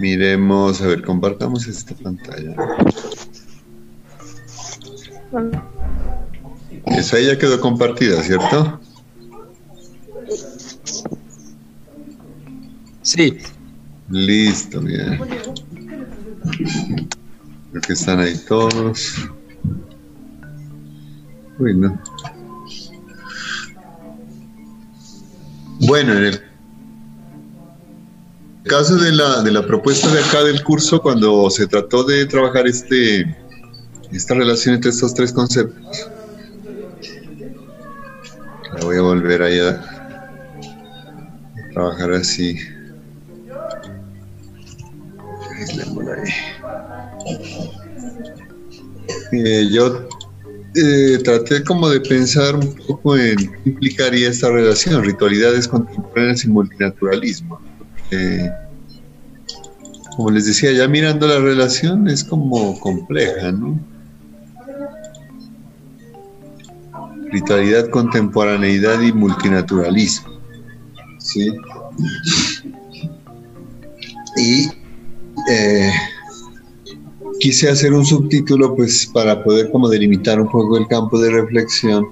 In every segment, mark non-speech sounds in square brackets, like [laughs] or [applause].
Miremos, a ver, compartamos esta pantalla. Esa ya quedó compartida, ¿cierto? Sí. Listo, bien. Creo que están ahí todos. Uy, no. Bueno, en el caso de la, de la propuesta de acá del curso, cuando se trató de trabajar este, esta relación entre estos tres conceptos, voy a volver ahí a, trabajar así. Eh, yo eh, traté como de pensar un poco en qué implicaría esta relación, ritualidades contemporáneas y multinaturalismo. Eh, como les decía, ya mirando la relación es como compleja, ¿no? Ritualidad, contemporaneidad y multinaturalismo. ¿Sí? Y eh, quise hacer un subtítulo pues para poder como delimitar un poco el campo de reflexión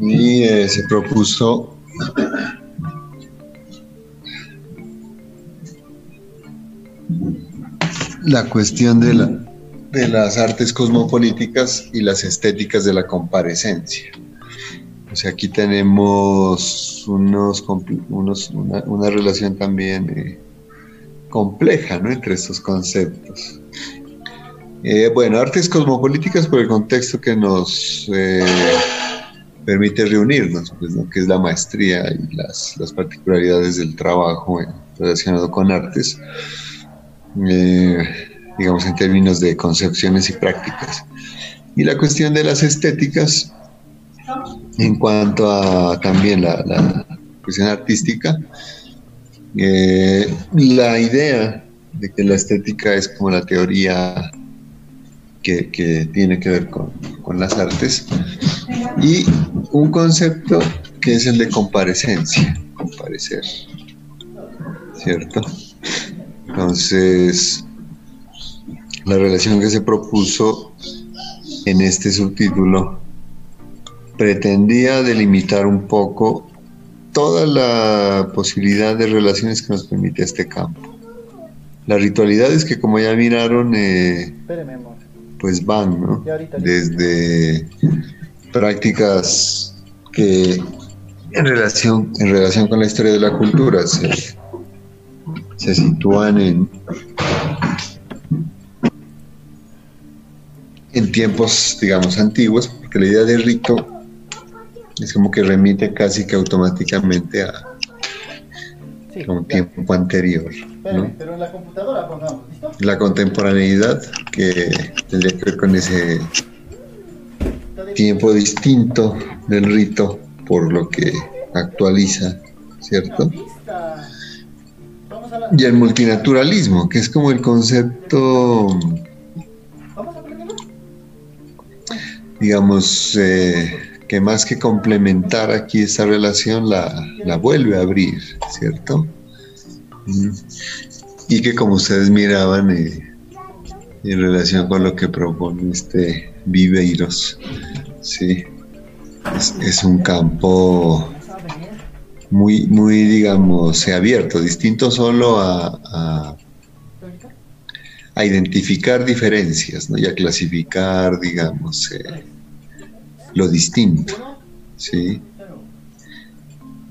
y eh, se propuso la cuestión de, la, de las artes cosmopolíticas y las estéticas de la comparecencia. O sea, aquí tenemos unos, unos una, una, relación también eh, compleja ¿no? entre estos conceptos. Eh, bueno, artes cosmopolíticas por el contexto que nos eh, permite reunirnos, pues, que es la maestría y las, las particularidades del trabajo relacionado con artes, eh, digamos en términos de concepciones y prácticas. Y la cuestión de las estéticas, en cuanto a también la, cuestión artística, eh, la idea de que la estética es como la teoría que, que tiene que ver con, con, las artes y un concepto que es el de comparecencia, comparecer, ¿cierto? Entonces, la relación que se propuso en este subtítulo pretendía delimitar un poco toda la posibilidad de relaciones que nos permite este campo. Las ritualidades que como ya miraron, eh, pues van, ¿no? Desde prácticas que en relación, en relación con la historia de la cultura se, se sitúan en, en tiempos, digamos, antiguos, porque la idea de rito es como que remite casi que automáticamente a, sí, a un claro. tiempo anterior. ¿no? Pero en la computadora pongamos, ¿listo? La contemporaneidad que tendría que ver con ese tiempo distinto del rito por lo que actualiza, ¿cierto? Y el multinaturalismo, que es como el concepto, digamos, eh, que más que complementar aquí esta relación la, la vuelve a abrir, ¿cierto? Y que como ustedes miraban eh, en relación con lo que propone este Viveiros, ¿sí? Es, es un campo muy, muy, digamos, abierto, distinto solo a, a, a identificar diferencias, ¿no? Y a clasificar, digamos, eh, lo distinto. ¿sí?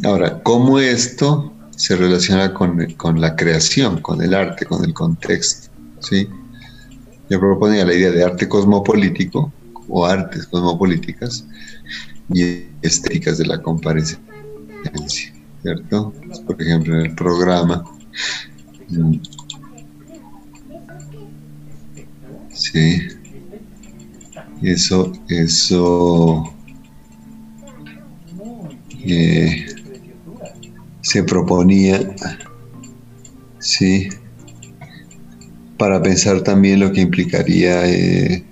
Ahora, ¿cómo esto se relaciona con, con, la creación, con el arte, con el contexto? ¿sí? Yo proponía la idea de arte cosmopolítico o artes cosmopolíticas y estéticas de la comparecencia, ¿cierto? Por ejemplo, en el programa. Sí. Eso, eso eh, se proponía, sí, para pensar también lo que implicaría eh,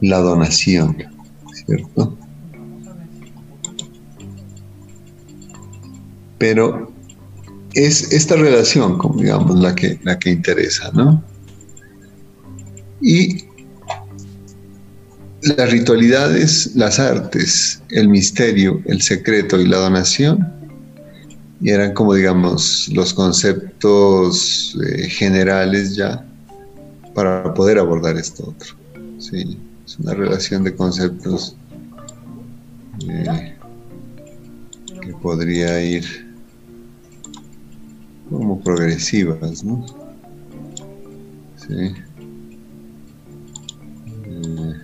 la donación, ¿cierto? Pero es esta relación, como digamos, la que, la que interesa, ¿no? Y las ritualidades, las artes, el misterio, el secreto y la donación y eran como digamos los conceptos eh, generales ya para poder abordar esto otro. Sí, es una relación de conceptos eh, que podría ir como progresivas, ¿no? Sí. Eh,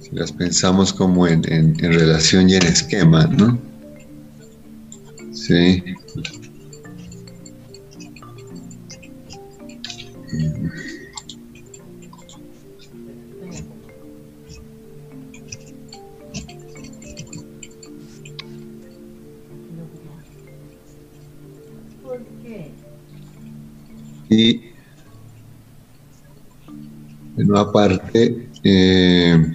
si las pensamos como en, en, en relación y en esquema, ¿no? Sí. Y en una parte, eh,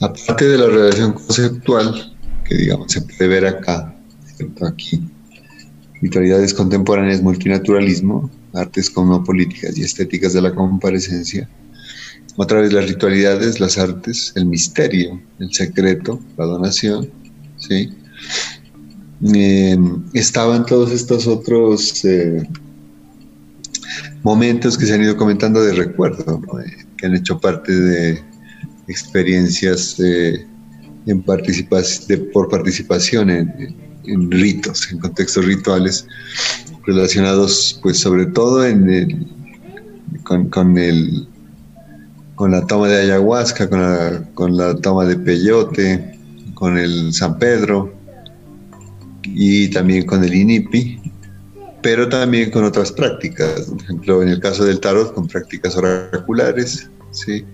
aparte de la relación conceptual, que digamos se puede ver acá, aquí, Vitalidades contemporáneas, multinaturalismo, artes políticas y estéticas de la comparecencia. Otra vez las ritualidades, las artes, el misterio, el secreto, la donación, ¿sí? Eh, estaban todos estos otros eh, momentos que se han ido comentando de recuerdo, eh, que han hecho parte de experiencias en participación, por participación en, en ritos, en contextos rituales relacionados pues sobre todo en el, con, el con la toma de ayahuasca, con la, con la toma de peyote, con el San Pedro y también con el INIPI, pero también con otras prácticas, por ejemplo en el caso del tarot con prácticas oraculares, ¿sí?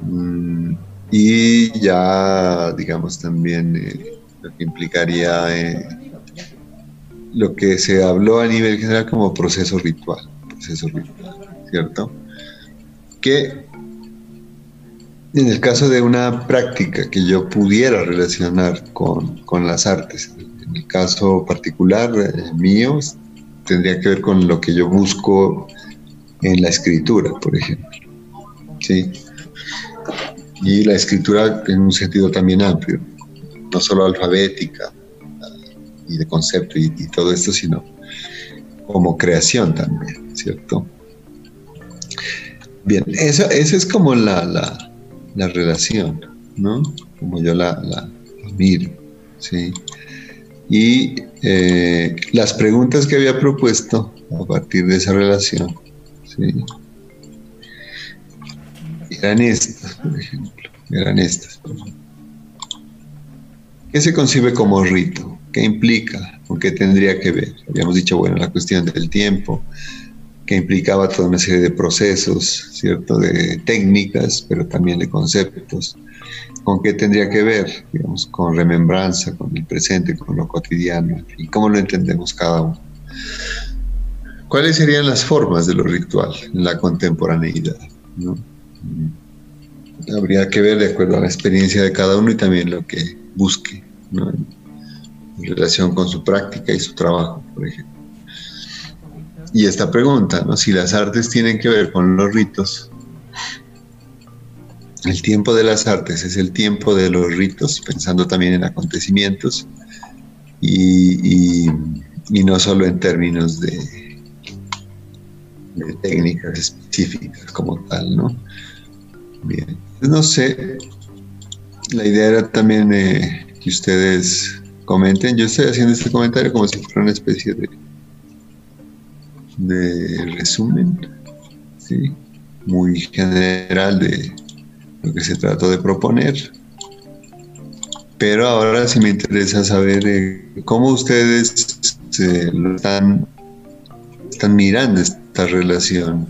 Mm, y ya digamos también eh, lo que implicaría eh, lo que se habló a nivel general como proceso ritual, proceso ritual, ¿cierto? Que en el caso de una práctica que yo pudiera relacionar con, con las artes, el caso particular eh, mío, tendría que ver con lo que yo busco en la escritura, por ejemplo. ¿sí? Y la escritura en un sentido también amplio no solo alfabética y de concepto y, todo esto, sino como creación también, ¿cierto? Bien, esa, es como la, la, relación, ¿no? Como yo la, la miro, ¿sí? Y eh, las preguntas que había propuesto a partir de esa relación. Eran estas, por ejemplo, eran estas. ¿Qué se concibe como rito? ¿Qué implica? ¿Con qué tendría que ver? Habíamos dicho, bueno, la cuestión del tiempo, que implicaba toda una serie de procesos, ¿cierto? De técnicas, pero también de conceptos. ¿Con qué tendría que ver? Digamos, con remembranza, con el presente, con lo cotidiano, y cómo lo entendemos cada uno. ¿Cuáles serían las formas de lo ritual en la contemporaneidad? Habría que ver de acuerdo a la experiencia de cada uno y también lo que busque en relación con su práctica y su trabajo, por ejemplo. Y esta pregunta, ¿no? si las artes tienen que ver con los ritos, el tiempo de las artes es el tiempo de los ritos, pensando también en acontecimientos y, no solo en términos de, técnicas específicas como tal, ¿no? Bien, no sé, la idea era también eh, que ustedes comenten. Yo estoy haciendo este comentario como si fuera una especie de, de resumen, ¿sí? muy general de lo que se trató de proponer. Pero ahora sí me interesa saber eh, cómo ustedes lo están, están mirando esta relación,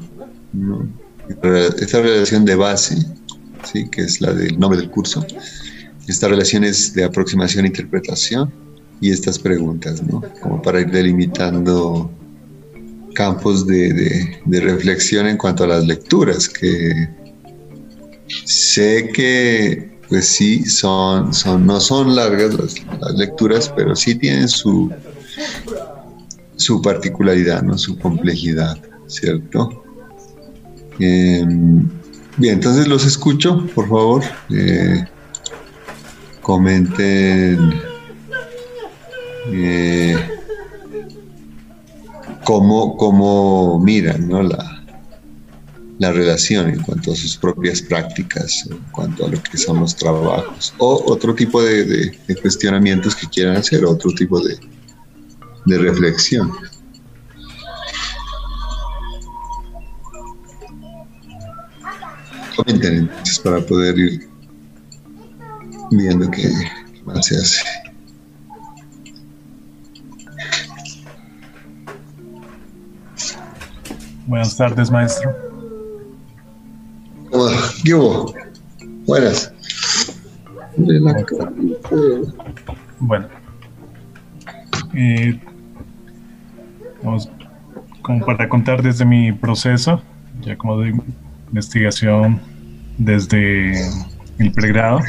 esta relación de base ¿sí? que es la del nombre del curso. Estas relaciones de aproximación e interpretación y estas preguntas, ¿no? Como para ir delimitando campos de, de, reflexión en cuanto a las lecturas, que sé que pues sí, son, son, no son largas las, lecturas, pero sí tienen su, su particularidad, ¿no? su complejidad, ¿cierto? Em, bien, entonces los escucho, por favor. Eh, comenten eh, cómo, cómo miran ¿no? la, la relación en cuanto a sus propias prácticas, en cuanto a lo que son los trabajos, o otro tipo de, cuestionamientos que quieran hacer, otro tipo de, reflexión. Comenten entonces para poder ir viendo qué más se hace. Buenas tardes, maestro. ¿Qué hubo? Buenas. Bueno. Eh, vamos, como para contar desde mi proceso, ya como de investigación desde el pregrado,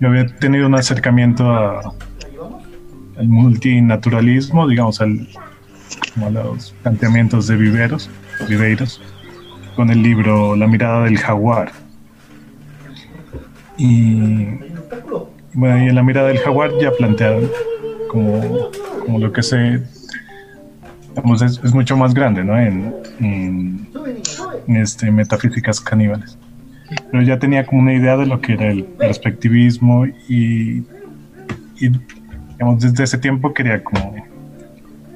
yo había tenido un acercamiento a, al multinaturalismo, digamos, al, a los planteamientos de viveros, viveiros, con el libro La mirada del jaguar. Y bueno, y en la mirada del jaguar ya plantearon como, como lo que se es, mucho más grande, ¿no? En, este, metafísicas caníbales. Pero ya tenía como una idea de lo que era el perspectivismo y, y digamos, desde ese tiempo quería como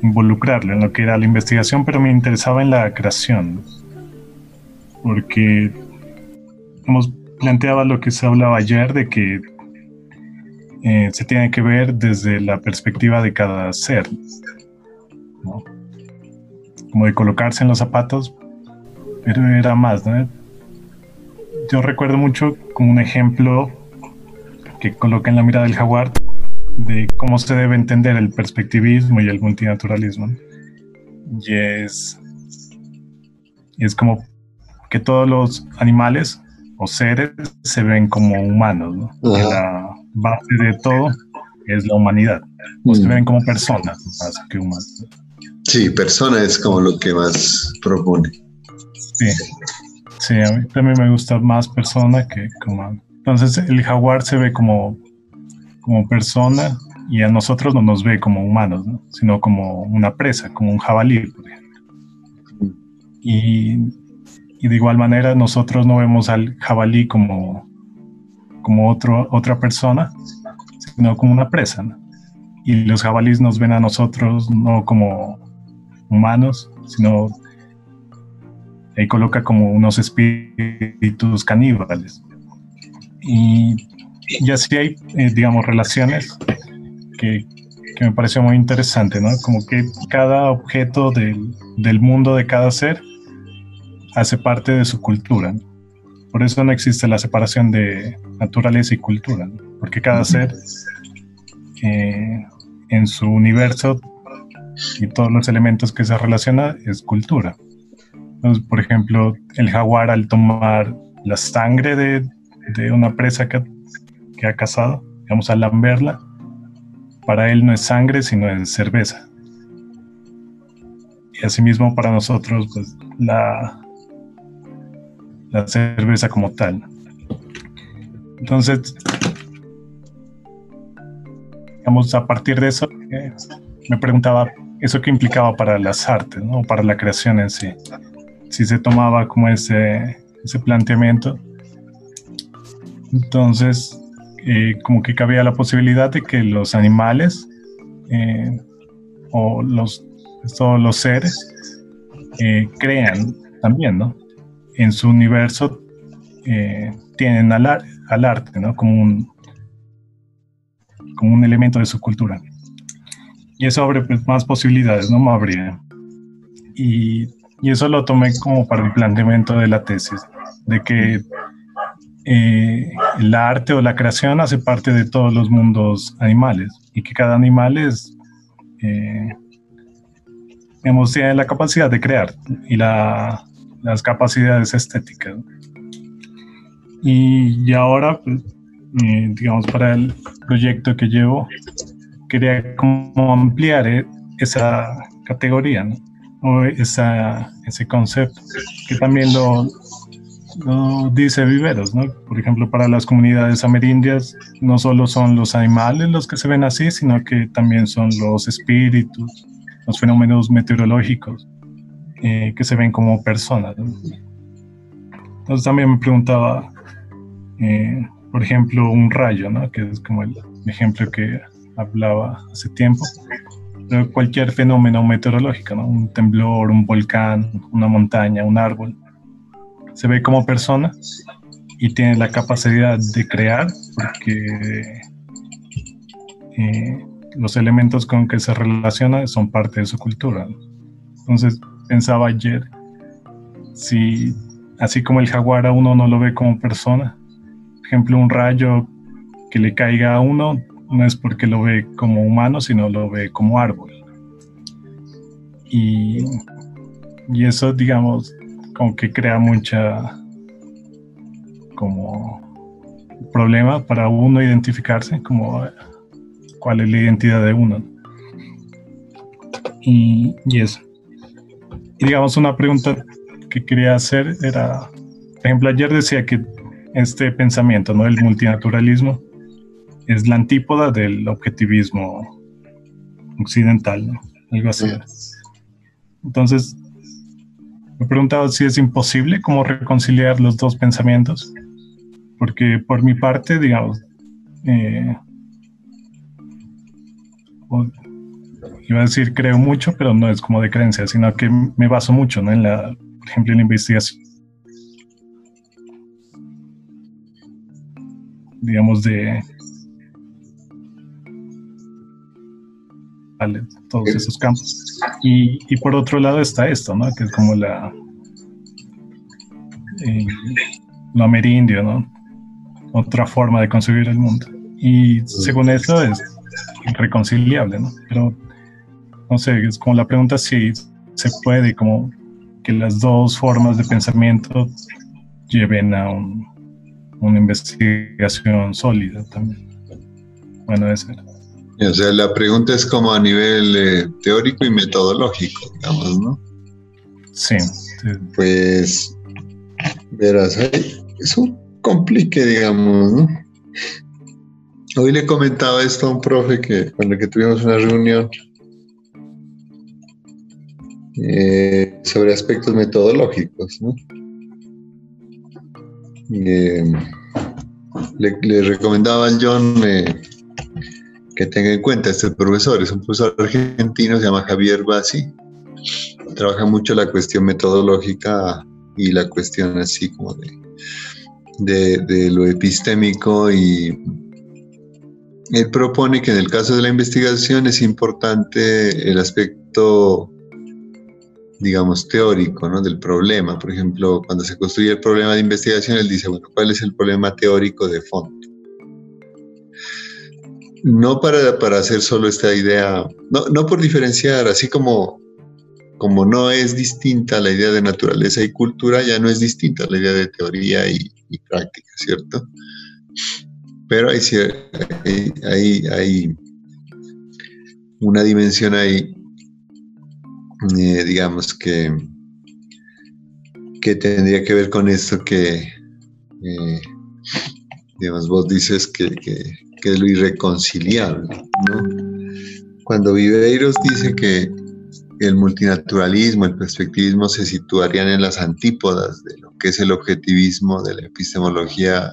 involucrarlo en lo que era la investigación, pero me interesaba en la creación porque hemos planteaba lo que se hablaba ayer de que eh, se tiene que ver desde la perspectiva de cada ser, como de colocarse en los zapatos, pero era más, ¿no? Yo recuerdo mucho como un ejemplo que coloca en la mirada del jaguar de cómo se debe entender el perspectivismo y el multinaturalismo. Y es, es como que todos los animales o seres se ven como humanos, ¿no? Que la base de todo es la humanidad. O se mm. ven como personas más que humanos. Sí, persona es como lo que más propone. Sí, sí, a mí también me gusta más persona que humano. Entonces el jaguar se ve como, como persona y a nosotros no nos ve como humanos, ¿no? sino como una presa, como un jabalí, por ejemplo. Y y de igual manera nosotros no vemos al jabalí como, como otro, otra persona, sino como una presa. Y los jabalíes nos ven a nosotros no como humanos, sino ahí coloca como unos espíritus caníbales. Y, y así hay, eh, digamos, relaciones que, que, me pareció muy interesante, ¿no? Como que cada objeto del, del mundo de cada ser hace parte de su cultura. Por eso no existe la separación de naturaleza y cultura, porque cada ser eh, en su universo y todos los elementos que se relacionan es cultura. Entonces, por ejemplo, el jaguar al tomar la sangre de, de una presa que, que, ha cazado, digamos, al lamberla, para él no es sangre, sino es cerveza. Y asimismo para nosotros, pues, la, la cerveza como tal. Entonces, digamos, a partir de eso, eh, me preguntaba eso qué implicaba para las artes, ¿no? para la creación en sí. Si se tomaba como ese, ese planteamiento. Entonces, eh, como que cabía la posibilidad de que los animales eh, o los, todos los seres crean también, ¿no? En su universo eh, tienen al, al, arte, ¿no? Como un, como un elemento de su cultura. Y eso abre pues, más posibilidades, ¿no? Más habría. Y, y, eso lo tomé como para el planteamiento de la tesis, de que eh, el arte o la creación hace parte de todos los mundos animales y que cada animal es, eh, tiene la capacidad de crear y la, las capacidades estéticas. Y, ahora pues, eh, digamos, para el proyecto que llevo, quería como ampliar eh, esa categoría, ¿no? o esa, ese concepto, que también lo, lo dice Viveros, ¿no? Por ejemplo, para las comunidades amerindias no solo son los animales los que se ven así, sino que también son los espíritus, los fenómenos meteorológicos eh, que se ven como personas. Entonces también me preguntaba, eh, por ejemplo, un rayo, ¿no? que es como el ejemplo que hablaba hace tiempo. Pero cualquier fenómeno meteorológico, ¿no? un temblor, un volcán, una montaña, un árbol, se ve como persona y tiene la capacidad de crear porque eh, los elementos con que se relaciona son parte de su cultura. Entonces pensaba ayer, si así como el jaguar a uno no lo ve como persona, por ejemplo un rayo que le caiga a uno no es porque lo ve como humano, sino lo ve como árbol. Y, y eso, digamos, como que crea mucha como problema para uno identificarse, como cuál es la identidad de uno. Y, y eso. Y digamos, una pregunta que quería hacer era, por ejemplo, ayer decía que este pensamiento, ¿no? El multinaturalismo es la antípoda del objetivismo occidental, ¿no? Algo así. Entonces, me he preguntado si es imposible cómo reconciliar los dos pensamientos, porque por mi parte, digamos, eh, iba a decir creo mucho, pero no es como de creencia, sino que me baso mucho, ¿no? En la, por ejemplo, en la investigación. Digamos, de todos esos campos. Y, y, por otro lado está esto, ¿no? Que es como la eh, lo amerindio, ¿no? Otra forma de concebir el mundo. Y según eso es irreconciliable, ¿no? Pero no sé, es como la pregunta si se puede como que las dos formas de pensamiento lleven a una investigación sólida también. Bueno, esa era. O sea, la pregunta es como a nivel eh, teórico y metodológico, digamos, ¿no? Sí. Pues, verás, es un complique, digamos, ¿no? Hoy le comentaba esto a un profe que cuando que tuvimos una reunión eh, sobre aspectos metodológicos. Eh, le, recomendaba al John que tenga en cuenta este profesor, es un profesor argentino, se llama Javier Bassi, trabaja mucho la cuestión metodológica y la cuestión así como de, de, lo epistémico y él propone que en el caso de la investigación es importante el aspecto, digamos, teórico ¿no? del problema. Por ejemplo, cuando se construye el problema de investigación, él dice, bueno, ¿cuál es el problema teórico de fondo? no para, para hacer solo esta idea, no, no por diferenciar, así como, como no es distinta la idea de naturaleza y cultura, ya no es distinta la idea de teoría y, práctica, ¿cierto? Pero hay, hay, hay una dimensión ahí, eh, digamos, que, que tendría que ver con esto que, eh, digamos, vos dices que, que es lo irreconciliable. Cuando Viveiros dice que el multinaturalismo, el perspectivismo se situarían en las antípodas de lo que es el objetivismo de la epistemología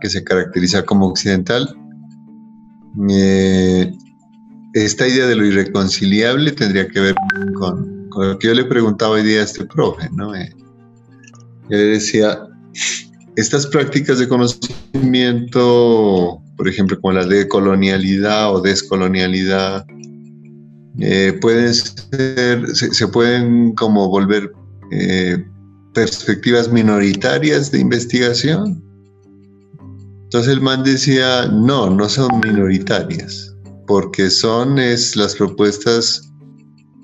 que se caracteriza como occidental, eh, esta idea de lo irreconciliable tendría que ver con, lo que yo le preguntaba hoy día a este profe, ¿no? Eh, él decía, estas prácticas de conocimiento, por ejemplo, como las de colonialidad o descolonialidad, eh, pueden ser, se, pueden como volver eh, perspectivas minoritarias de investigación. Entonces el man decía, no, no son minoritarias, porque son es, las propuestas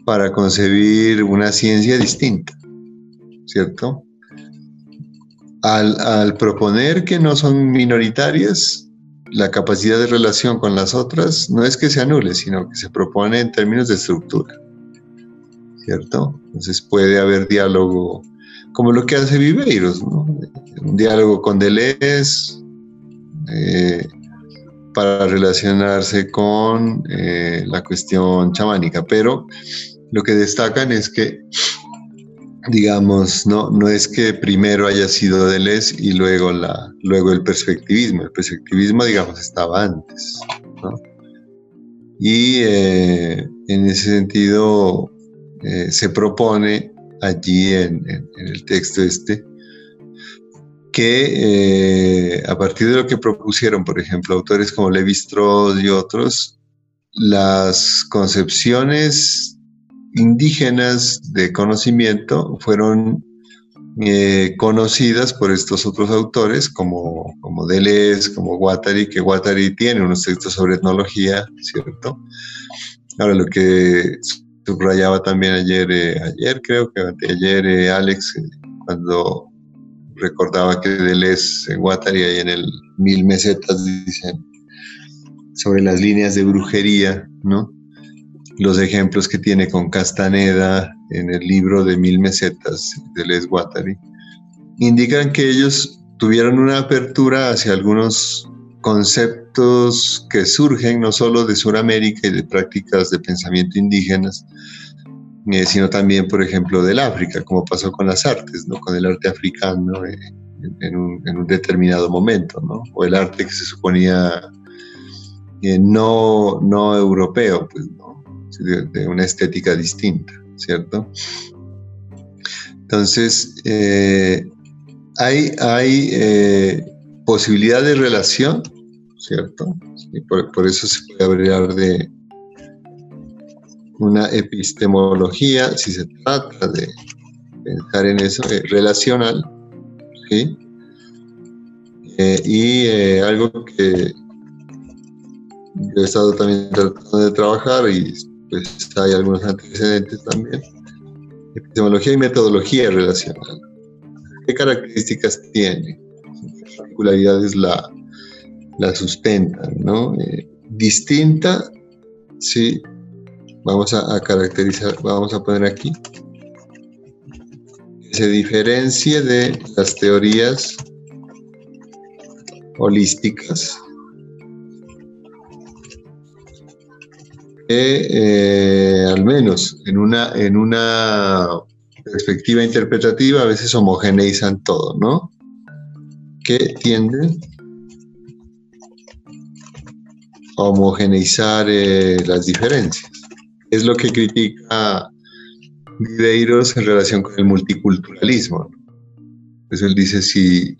para concebir una ciencia distinta, ¿cierto? al, proponer que no son minoritarias, la capacidad de relación con las otras no es que se anule, sino que se propone en términos de estructura. ¿Cierto? Entonces puede haber diálogo, como lo que hace Viveiros, ¿no? Un diálogo con Deleuze eh, para relacionarse con eh, la cuestión chamánica, pero lo que destacan es que digamos, no, no es que primero haya sido Deleuze y luego, la, luego el perspectivismo. El perspectivismo, digamos, estaba antes. Y eh, en ese sentido eh, se propone allí en, el texto este que eh, a partir de lo que propusieron, por ejemplo, autores como Levi Strauss y otros, las concepciones indígenas de conocimiento fueron eh, conocidas por estos otros autores como, como Deleuze, como Guattari, que Guattari tiene unos textos sobre etnología, ¿cierto? Ahora, lo que subrayaba también ayer, eh, ayer creo que ayer Alex, cuando recordaba que Deleuze, Guattari, ahí en el Mil Mesetas, dicen sobre las líneas de brujería, ¿no? los ejemplos que tiene con Castaneda en el libro de Mil Mesetas de Les Guattari, indican que ellos tuvieron una apertura hacia algunos conceptos que surgen no solo de Sudamérica y de prácticas de pensamiento indígenas, eh, sino también, por ejemplo, del África, como pasó con las artes, ¿no? con el arte africano eh, en, un, determinado momento, ¿no? o el arte que se suponía eh, no, no europeo, pues, de, una estética distinta, ¿cierto? Entonces, eh, hay, hay posibilidad de relación, ¿cierto? por, eso se puede hablar de una epistemología, si se trata de pensar en eso, eh, relacional, ¿sí? y algo que yo he estado también tratando de trabajar y pues hay algunos antecedentes también. Epistemología y metodología relacional. ¿Qué características tiene? ¿Qué particularidades la, la sustentan? ¿no? Eh, distinta, sí, vamos a, caracterizar, vamos a poner aquí, se diferencia de las teorías holísticas Eh, al menos en una, en una perspectiva interpretativa, a veces homogeneizan todo, ¿no? Que tienden a homogeneizar eh, las diferencias. Es lo que critica Viveiros en relación con el multiculturalismo. Eso él dice, si,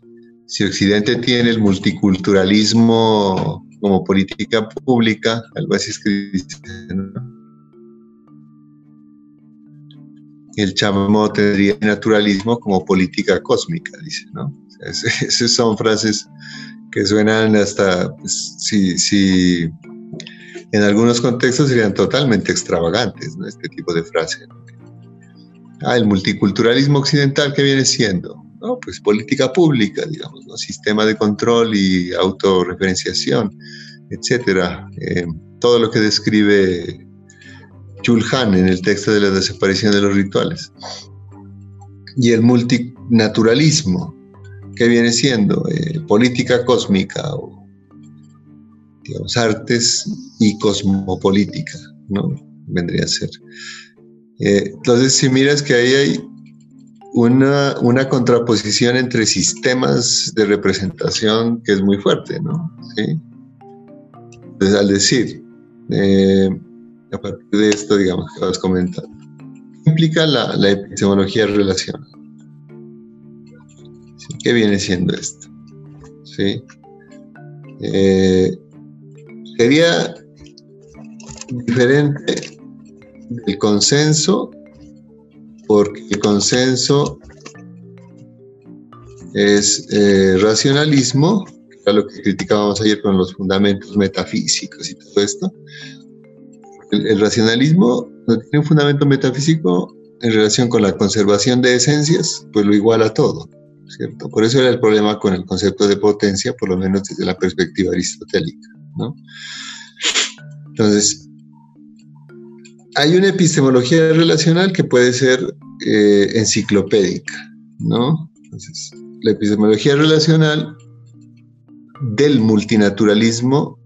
si Occidente tiene el multiculturalismo como política pública, algo así es que dice, El chamo tendría naturalismo como política cósmica, dice, ¿no? [laughs] esas son frases que suenan hasta, pues, si, en algunos contextos serían totalmente extravagantes, ¿no? Este tipo de frases. Ah, el multiculturalismo occidental, ¿qué viene siendo? ¿no? Pues política pública, digamos, ¿no? sistema de control y autorreferenciación, etcétera. Eh, todo lo que describe Chulhan en el texto de la desaparición de los rituales. Y el multinaturalismo, que viene siendo eh, política cósmica o artes y cosmopolítica, ¿no? Vendría a ser. Eh, entonces, si miras que ahí hay una, una, contraposición entre sistemas de representación que es muy fuerte, ¿no? ¿Sí? Entonces, al decir, eh, a partir de esto, digamos, que vas comentando, ¿qué implica la, epistemología relacional? ¿Qué viene siendo esto? ¿Sí? Eh, sería diferente del consenso porque el consenso es eh, racionalismo, que era lo que criticábamos ayer con los fundamentos metafísicos y todo esto. El, racionalismo no tiene un fundamento metafísico en relación con la conservación de esencias, pues lo iguala todo, ¿cierto? Por eso era el problema con el concepto de potencia, por lo menos desde la perspectiva aristotélica, ¿no? Entonces, hay una epistemología relacional que puede ser eh, enciclopédica, ¿no? Entonces, la epistemología relacional del multinaturalismo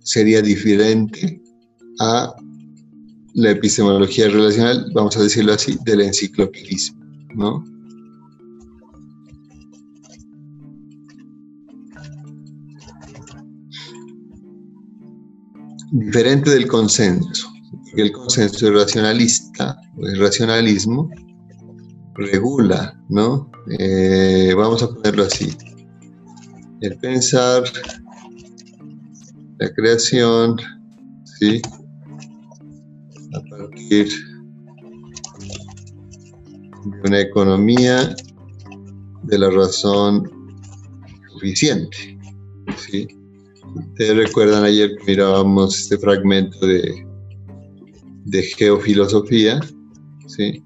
sería diferente a la epistemología relacional, vamos a decirlo así, del enciclopedismo, ¿no? Diferente del consenso, el consenso racionalista, el racionalismo, regula, ¿no? Eh, vamos a ponerlo así. El pensar, la creación, ¿sí? A partir de una economía de la razón suficiente, ¿sí? Ustedes recuerdan ayer que mirábamos este fragmento de, de geofilosofía, ¿sí?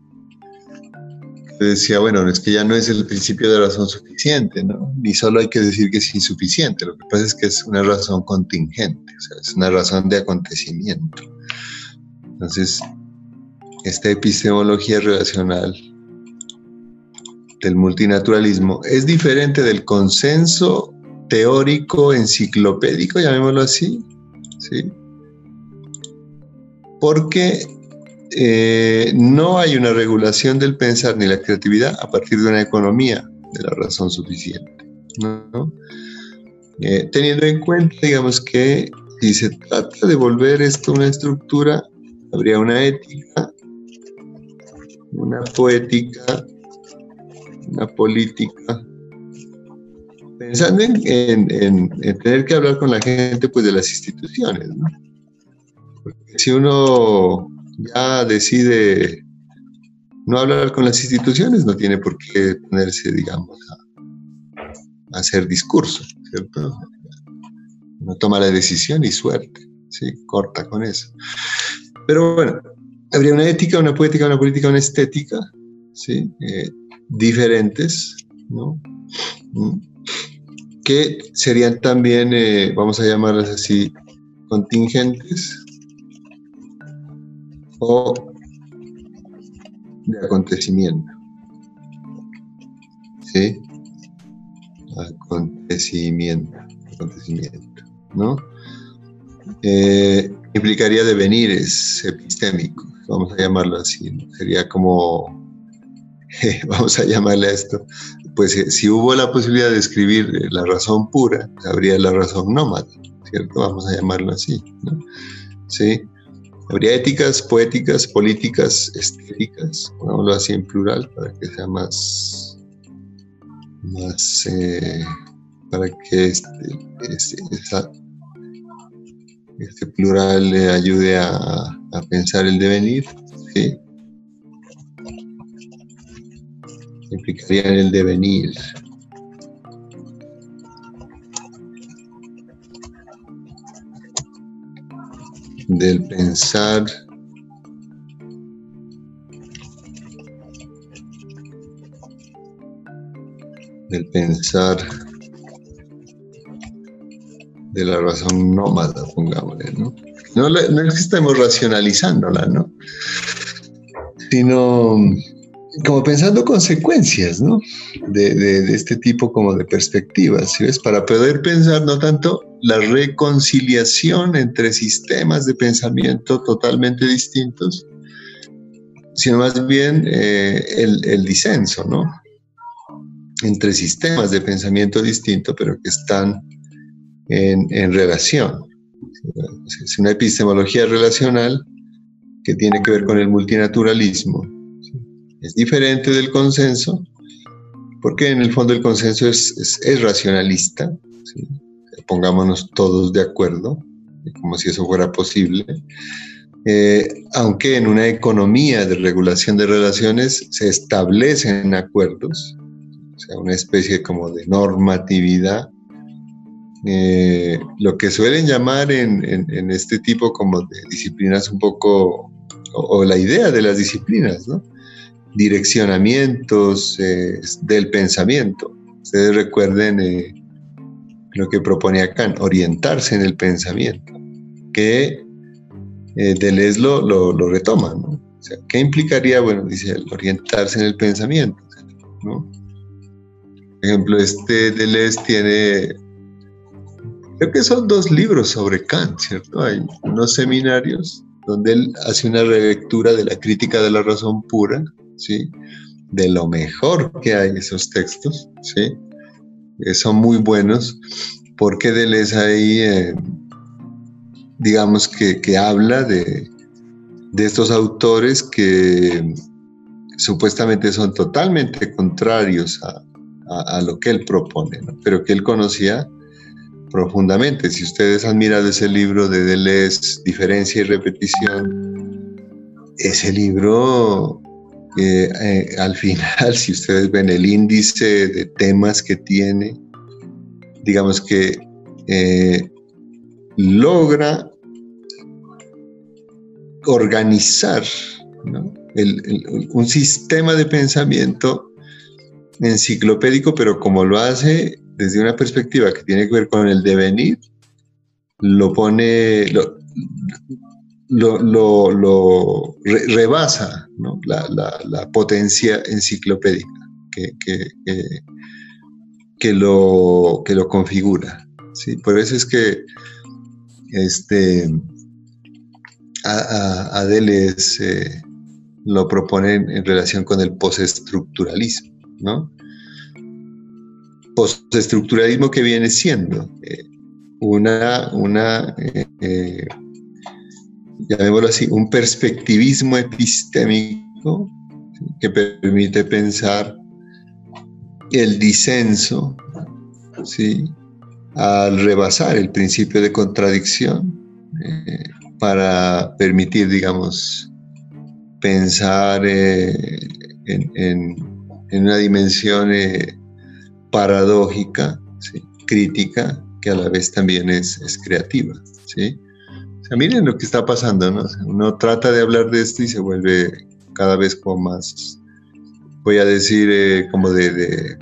decía, bueno, es que ya no es el principio de razón suficiente, ¿no? Ni solo hay que decir que es insuficiente, lo que pasa es que es una razón contingente, es una razón de acontecimiento. Entonces, esta epistemología relacional del multinaturalismo es diferente del consenso teórico enciclopédico, llamémoslo así, ¿sí? Porque eh, no hay una regulación del pensar ni la creatividad a partir de una economía de la razón suficiente. Eh, teniendo en cuenta, digamos, que si se trata de volver esto una estructura, habría una ética, una poética, una política, pensando en, tener que hablar con la gente pues, de las instituciones. Porque si uno ya decide no hablar con las instituciones, no tiene por qué ponerse, digamos, a, hacer discurso, ¿cierto? No toma la decisión y suerte, ¿sí? Corta con eso. Pero bueno, habría una ética, una poética, una política, una estética, ¿sí? Eh, diferentes, ¿no? Mm. Que serían también, eh, vamos a llamarlas así, contingentes, o de acontecimiento. ¿Sí? Acontecimiento, acontecimiento, ¿no? Eh, implicaría devenires epistémicos, vamos a llamarlo así, sería como, [laughs] vamos a llamarle a esto, pues eh, si hubo la posibilidad de escribir la razón pura, habría la razón nómada, ¿cierto? Vamos a llamarlo así, ¿no? Sí, Habría éticas, poéticas, políticas, estéticas, pongámoslo así en plural para que sea más, más eh, para que este, este, este, plural le ayude a, a pensar el devenir, ¿sí? Implicaría en el devenir. del pensar del pensar de la razón nómada, pongámosle, ¿no? No, no es que estemos racionalizándola, ¿no? Sino como pensando consecuencias, ¿no? De, este tipo como de perspectivas, ¿sí ves? Para poder pensar no tanto la reconciliación entre sistemas de pensamiento totalmente distintos, sino más bien eh, el, disenso, ¿no? Entre sistemas de pensamiento distintos, pero que están en, en relación. Es una epistemología relacional que tiene que ver con el multinaturalismo, es diferente del consenso, porque en el fondo el consenso es, racionalista, pongámonos todos de acuerdo, como si eso fuera posible, eh, aunque en una economía de regulación de relaciones se establecen acuerdos, o sea, una especie como de normatividad, eh, lo que suelen llamar en, este tipo como de disciplinas un poco, o, o la idea de las disciplinas, ¿no? Direccionamientos eh, del pensamiento. Ustedes recuerden eh, lo que proponía Kant, orientarse en el pensamiento, que eh, Deleuze lo, retoma, ¿qué implicaría? Bueno, dice, orientarse en el pensamiento. Por ejemplo, este Deleuze tiene, creo que son dos libros sobre Kant, ¿cierto? Hay unos seminarios donde él hace una relectura de la crítica de la razón pura, ¿sí? De lo mejor que hay esos textos, ¿sí? Eh, son muy buenos porque Deleuze ahí, eh, digamos que, que habla de, de estos autores que supuestamente son totalmente contrarios a, a, lo que él propone, pero que él conocía profundamente. Si ustedes han mirado ese libro de Deleuze, Diferencia y Repetición, ese libro, eh, al final, [laughs] si ustedes ven el índice de temas que tiene, digamos que eh, logra organizar un sistema de pensamiento enciclopédico, pero como lo hace desde una perspectiva que tiene que ver con el devenir, lo pone, lo, lo, rebasa la, potencia enciclopédica que, que, lo, que lo configura. ¿sí? Por eso es que este, a, lo propone en relación con el postestructuralismo. ¿no? Postestructuralismo que viene siendo eh, una, una eh, eh, llamémoslo así, un perspectivismo epistémico que permite pensar el disenso, ¿sí? al rebasar el principio de contradicción para permitir, digamos, pensar en, en una dimensión eh, paradójica, crítica, que a la vez también es, es creativa. ¿sí? Miren lo que está pasando, ¿no? uno trata de hablar de esto y se vuelve cada vez como más, voy a decir, eh, como de,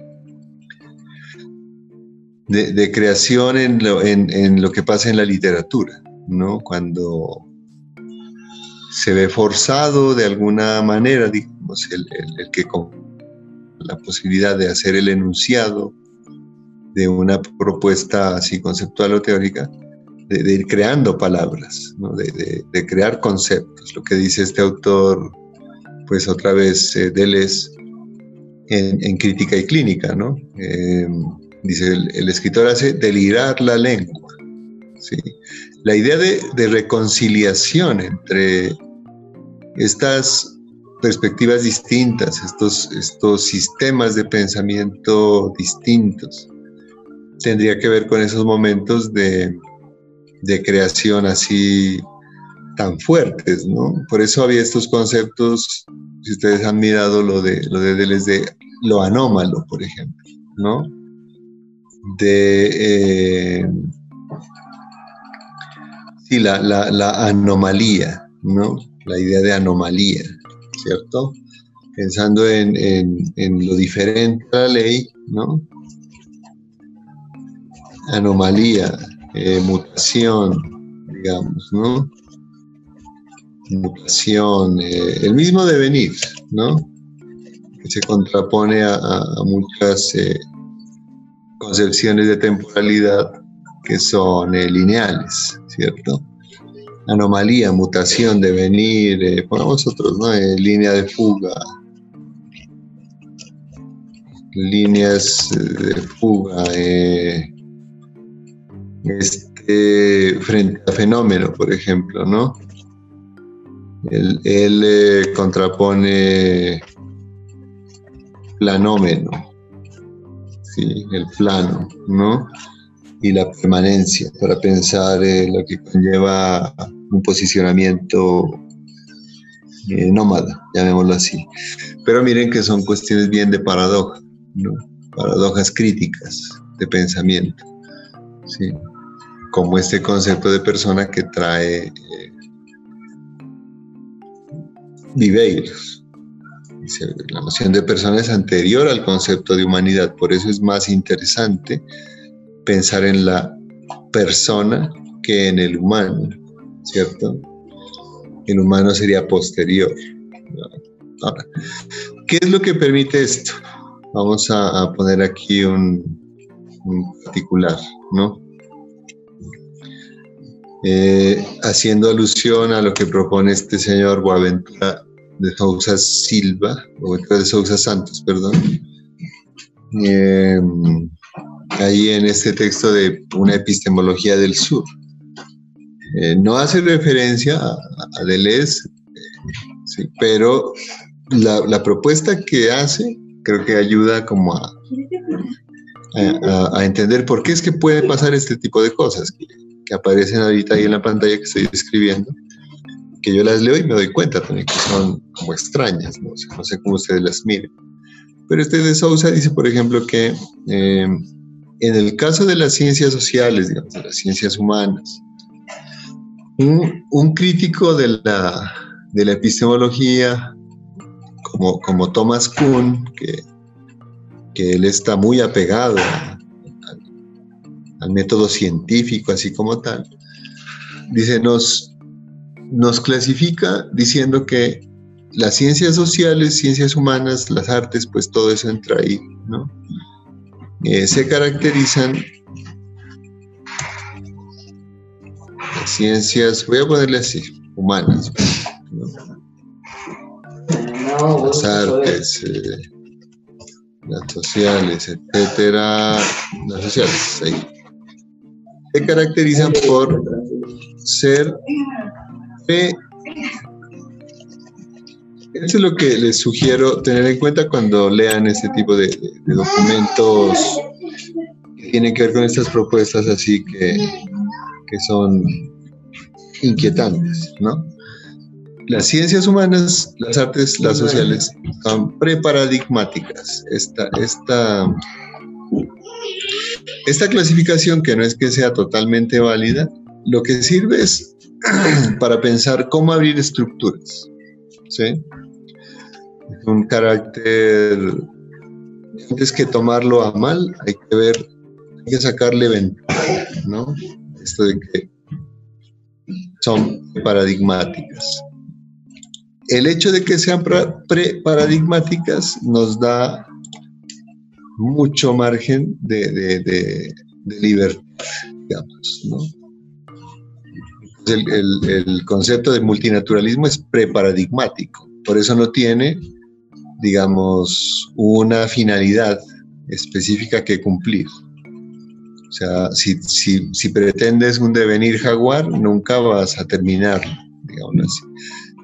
de, creación en lo, en, lo que pasa en la literatura, ¿no? Cuando se ve forzado de alguna manera, digamos, el, el, el que la posibilidad de hacer el enunciado de una propuesta así conceptual o teórica, de, ir creando palabras, de, crear conceptos. Lo que dice este autor, pues otra vez, eh, en, Crítica y Clínica, ¿no? Em, dice, el, escritor hace delirar la lengua. ¿sí? La idea de, de reconciliación entre estas perspectivas distintas, estos, estos sistemas de pensamiento distintos. Tendría que ver con esos momentos de, creación así tan fuertes, ¿no? Por eso había estos conceptos, si ustedes han mirado lo de lo de de lo anómalo, por ejemplo, ¿no? De eh, sí, la, la anomalía, ¿no? La idea de anomalía. ¿cierto? Pensando en, lo diferente a la ley, ¿no? Anomalía, eh, mutación, digamos, ¿no? Mutación, eh, el mismo devenir, ¿no? Que se contrapone a, muchas eh, concepciones de temporalidad que son lineales, ¿cierto? anomalía, mutación, devenir, pongamos otros, ¿no? Línea de fuga, líneas de fuga, eh, este, frente a fenómeno, por ejemplo, ¿no? Él, él contrapone planómeno, ¿sí? el plano, ¿no? Y la permanencia, para pensar lo que conlleva un posicionamiento eh, nómada, llamémoslo así. Pero miren que son cuestiones bien de paradoja, paradojas críticas de pensamiento, ¿sí? Como este concepto de persona que trae eh, la noción de persona es anterior al concepto de humanidad, por eso es más interesante pensar en la persona que en el humano, ¿cierto? El humano sería posterior. Ahora, ¿qué es lo que permite esto? Vamos a, poner aquí un, particular, ¿no? Eh, haciendo alusión a lo que propone este señor Boaventura de Sousa Silva, o de Sousa Santos, perdón, eh, ahí en este texto de una epistemología del sur. Eh, no hace referencia a, Deleuze, sí, pero la, propuesta que hace creo que ayuda como a, a, entender por qué es que puede pasar este tipo de cosas que, aparecen ahorita ahí en la pantalla que estoy describiendo que yo las leo y me doy cuenta también que son como extrañas, no, no sé cómo ustedes las miren. Pero este de Sousa dice, por ejemplo, que eh, en el caso de las ciencias sociales, digamos, de las ciencias humanas, un, un crítico de la, de la epistemología, como, como Thomas Kuhn, que, que él está muy apegado al método científico, así como tal, dice, nos, nos clasifica diciendo que las ciencias sociales, ciencias humanas, las artes, pues todo eso entra ahí, ¿no? Eh, se caracterizan las ciencias, voy a ponerle así, humanas, las artes, eh, las sociales, etcétera, las sociales, ahí. Se caracterizan por ser eso es lo que les sugiero tener en cuenta cuando lean este tipo de, documentos que tienen que ver con estas propuestas así que, que son inquietantes, ¿no? Las ciencias humanas, las artes, las sociales son preparadigmáticas. Esta, esta, esta clasificación, que no es que sea totalmente válida, lo que sirve es [clears throat] para pensar cómo abrir estructuras. ¿sí? Un carácter, antes que tomarlo a mal, hay que ver, hay que sacarle ventaja, ¿no? Esto de que son paradigmáticas. El hecho de que sean pre-paradigmáticas nos da mucho margen de, de, libertad, digamos, el, concepto de multinaturalismo es preparadigmático, por eso no tiene, digamos, una finalidad específica que cumplir. O sea, si, si, pretendes un devenir jaguar, nunca vas a terminar, digamos así.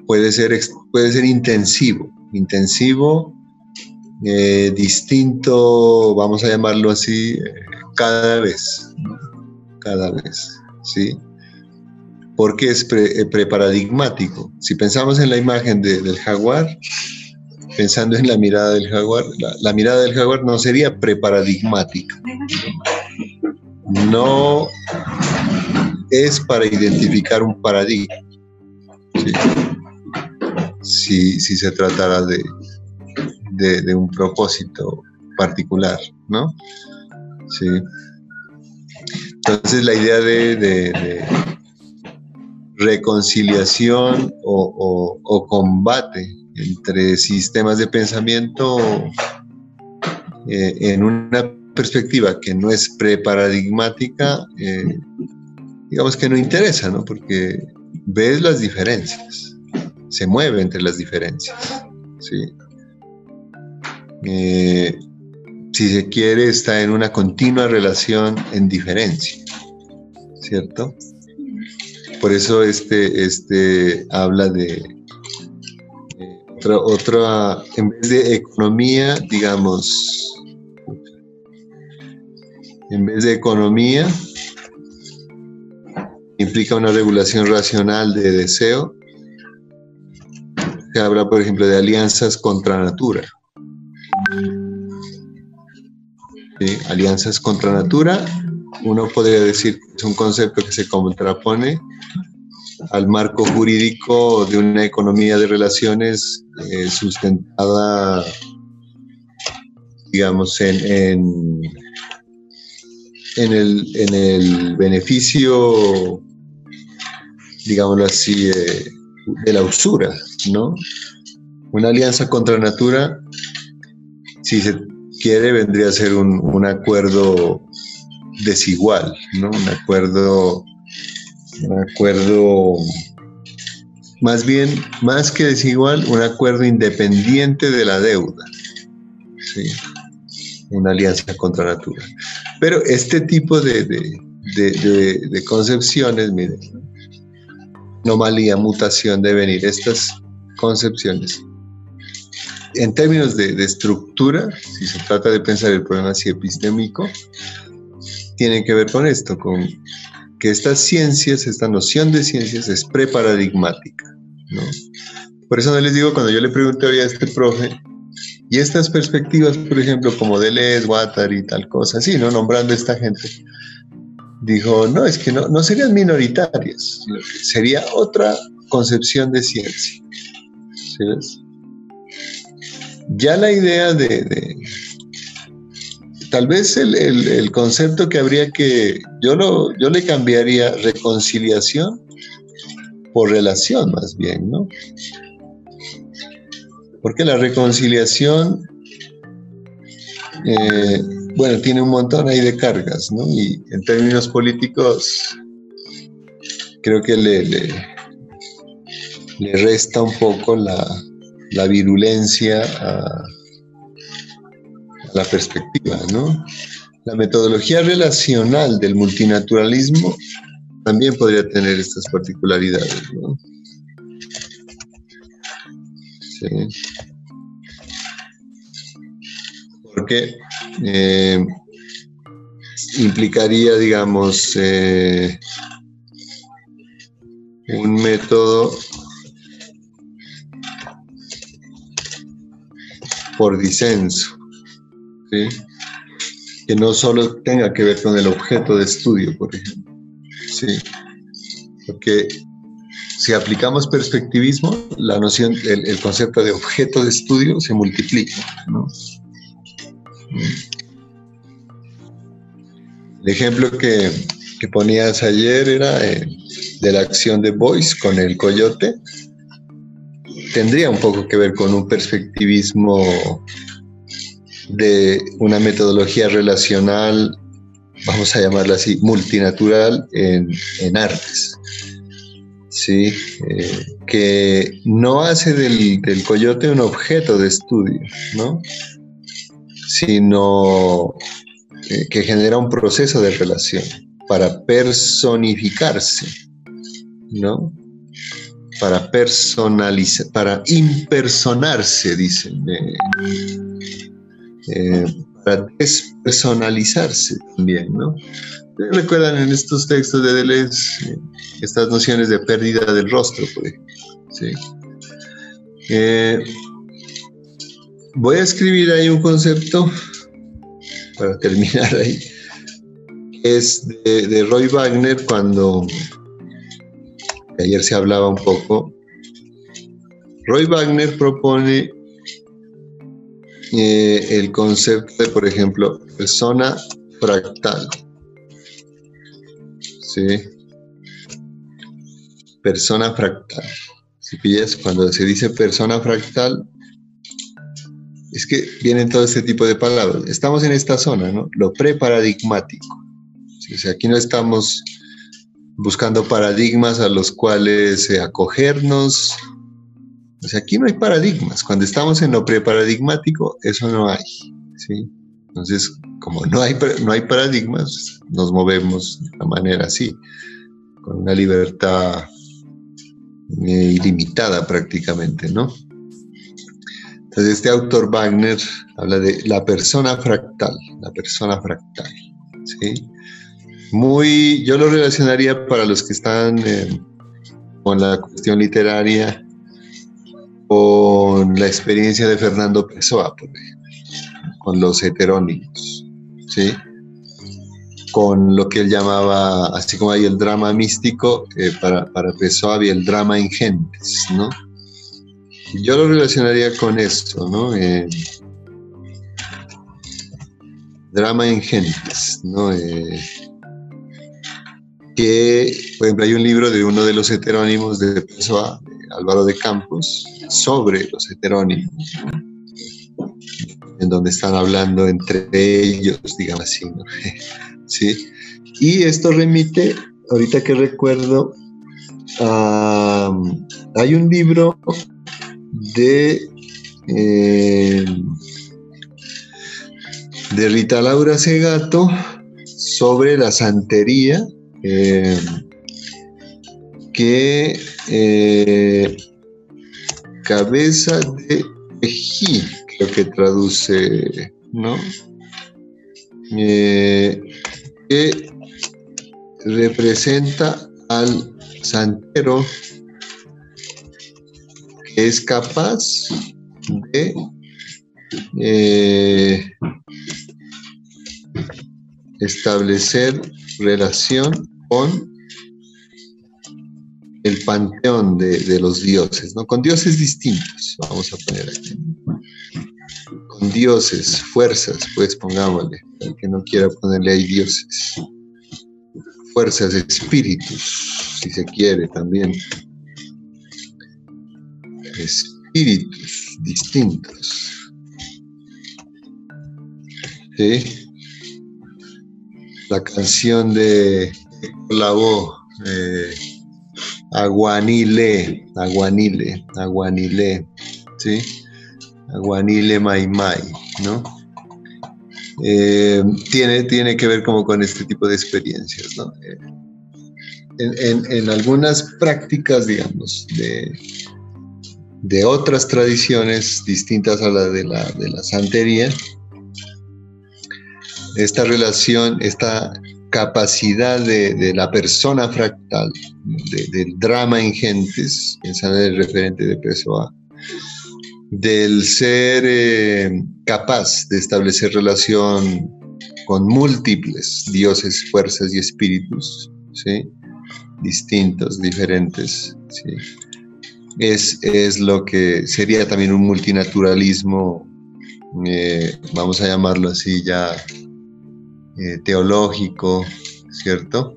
Puede ser, puede ser intensivo, intensivo, eh, distinto, vamos a llamarlo así, cada vez, cada vez, ¿sí? porque es pre, eh, preparadigmático. Si pensamos en la imagen del jaguar, pensando en la mirada del jaguar, la, mirada del jaguar no sería preparadigmática. No es para identificar un paradigma. Si, se tratara de, de, un propósito particular, ¿no? Sí. Entonces la idea de reconciliación o, combate entre sistemas de pensamiento eh, en una perspectiva que no es preparadigmática, eh, digamos que no interesa, ¿no? Porque ves las diferencias, se mueve entre las diferencias, ¿sí? Eh, si se quiere, está en una continua relación en diferencia, ¿cierto? Por eso este, este habla de otra, en vez de economía, digamos, en vez de economía, implica una regulación racional de deseo. Se habla, por ejemplo, de alianzas contra natura. Alianzas contra natura uno podría decir que es un concepto que se contrapone al marco jurídico de una economía de relaciones eh, sustentada, digamos, en el beneficio, digámoslo así, eh, de la usura, ¿no? Una alianza contra natura, si se quiere, vendría a ser un, un acuerdo desigual, ¿no? Un acuerdo un acuerdo más bien, más que desigual, un acuerdo independiente de la deuda. ¿sí? Una alianza contra natura. Pero este tipo de, de, concepciones, miren, anomalía, mutación, devenir, estas concepciones, en términos de, estructura, si se trata de pensar el problema así epistémico, tienen que ver con esto, con que estas ciencias, esta noción de ciencias es preparadigmática, ¿no? Por eso no les digo, cuando yo le pregunté hoy a este profe, y estas perspectivas, por ejemplo, como Deleuze, Guattari tal cosa, así, ¿no? Nombrando a esta gente, dijo, no, es que no, no serían minoritarias, sería otra concepción de ciencia. ¿Sí ves? Ya la idea de tal vez el, concepto que habría que, yo, lo, yo le cambiaría reconciliación por relación más bien, ¿no? Porque la reconciliación, eh, bueno, tiene un montón ahí de cargas, ¿no? Y en términos políticos, creo que le, le, resta un poco la, la virulencia a la perspectiva, ¿no? La metodología relacional del multinaturalismo también podría tener estas particularidades, ¿no? Porque eh, implicaría, digamos, eh, un método por disenso. Que no solo tenga que ver con el objeto de estudio, por ejemplo. Porque si aplicamos perspectivismo, la noción, el, concepto de objeto de estudio se multiplica. El ejemplo que, ponías ayer era eh, de la acción de Boyce con el coyote. Tendría un poco que ver con un perspectivismo de una metodología relacional, vamos a llamarla así, multinatural en, artes. ¿sí? Eh, que no hace del, coyote un objeto de estudio, ¿no? sino eh, que genera un proceso de relación para personificarse, ¿no? Para personalizar, para impersonarse, dicen. Eh, para despersonalizarse también, ¿no? Recuerdan en estos textos de Deleuze eh, estas nociones de pérdida del rostro, por ejemplo. ¿sí? Eh, voy a escribir ahí un concepto para terminar ahí, es de Roy Wagner cuando ayer se hablaba un poco. Roy Wagner propone eh, el concepto de, por ejemplo, persona fractal. ¿Sí? Persona fractal. Si pillas, cuando se dice persona fractal, es que vienen todo este tipo de palabras. Estamos en esta zona, ¿no? Lo preparadigmático. O sea, aquí no estamos buscando paradigmas a los cuales eh, acogernos, o sea, aquí no hay paradigmas. Cuando estamos en lo preparadigmático, eso no hay. Entonces, como no hay, no hay paradigmas, nos movemos de una manera así, con una libertad eh, ilimitada prácticamente, ¿no? Entonces, este autor Wagner habla de la persona fractal, la persona fractal, ¿sí? Muy, yo lo relacionaría para los que están eh, con la cuestión literaria, con la experiencia de Fernando Pessoa, con los heterónimos. ¿sí? con lo que él llamaba, así como hay el drama místico, eh, para, para Pessoa había el drama en gentes, ¿no? Yo lo relacionaría con esto, ¿no? Eh, drama en gentes, ¿no? Que, por ejemplo, hay un libro de uno de los heterónimos de Pessoa, Álvaro de Campos, sobre los heterónimos, en donde están hablando entre ellos, digamos así. [laughs] ¿Sí? Y esto remite, ahorita que recuerdo, hay un libro de, eh, de Rita Laura Segato sobre la santería eh, que eh, cabeza de ejí, creo que traduce, ¿no? que representa al santero es capaz de eh, establecer relación con el panteón de, los dioses, ¿no? Con dioses distintos, vamos a poner aquí. Con dioses, fuerzas, pues pongámosle, el que no quiera ponerle ahí dioses. Fuerzas, espíritus, si se quiere también espíritus distintos. La canción de la voz, eh, Aguanile, Aguanile, Aguanile, ¿sí? Aguanile Maimai, ¿no? Eh, tiene, tiene que ver como con este tipo de experiencias. Eh, en, algunas prácticas, digamos, de, de otras tradiciones distintas a la de la, de la santería, esta relación, esta capacidad de, la persona fractal, del drama en gentes, pensando en el referente de Pessoa, del ser eh, capaz de establecer relación con múltiples dioses, fuerzas y espíritus, ¿sí? distintos, diferentes. ¿sí? es, lo que sería también un multinaturalismo, eh, vamos a llamarlo así ya, eh, teológico, ¿cierto?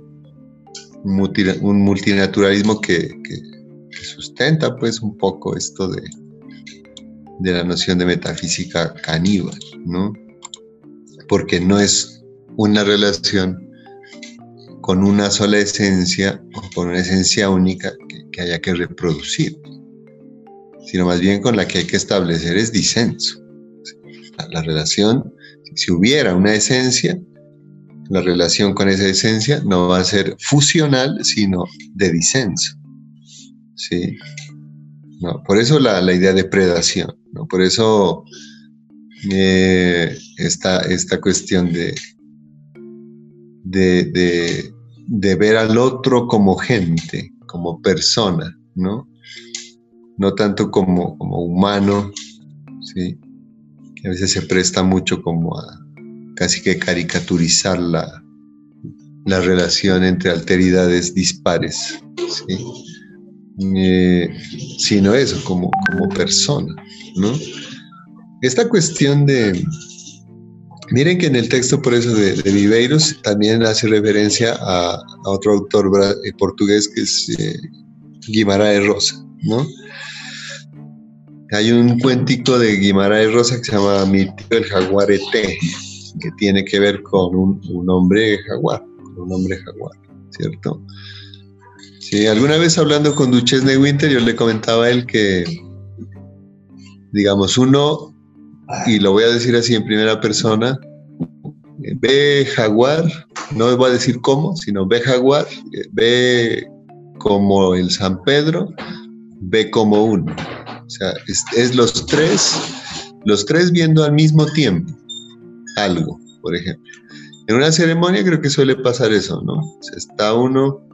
Un, multinaturalismo que, sustenta pues un poco esto de, de la noción de metafísica caníbal, ¿no? Porque no es una relación con una sola esencia o con una esencia única que haya que reproducir sino más bien con la que hay que establecer es disenso. La, relación, si hubiera una esencia, la relación con esa esencia no va a ser fusional, sino de disenso. ¿sí? No, por eso la, idea de predación, ¿no? por eso eh, esta, cuestión de, de, de, ver al otro como gente, como persona, ¿no? no tanto como, como humano, ¿sí? que a veces se presta mucho como a casi que caricaturizar la, la relación entre alteridades dispares. Eh, sino eso, como, como persona, ¿no? Esta cuestión de, miren que en el texto por eso de, de Viveiros también hace referencia a, otro autor eh, portugués que es eh, Guimaraes Rosa, ¿no? Hay un cuentico de Guimaraes Rosa que se llama Mi tío el jaguarete, que tiene que ver con un, hombre jaguar, con un hombre jaguar, ¿cierto? Sí, alguna vez hablando con Duchesne Winter, yo le comentaba a él que, digamos, uno, y lo voy a decir así en primera persona, ve jaguar, no voy a decir cómo, sino ve jaguar, ve como el San Pedro, ve como uno. O sea, es, los tres, los tres viendo al mismo tiempo algo, por ejemplo. En una ceremonia creo que suele pasar eso, ¿no? Está uno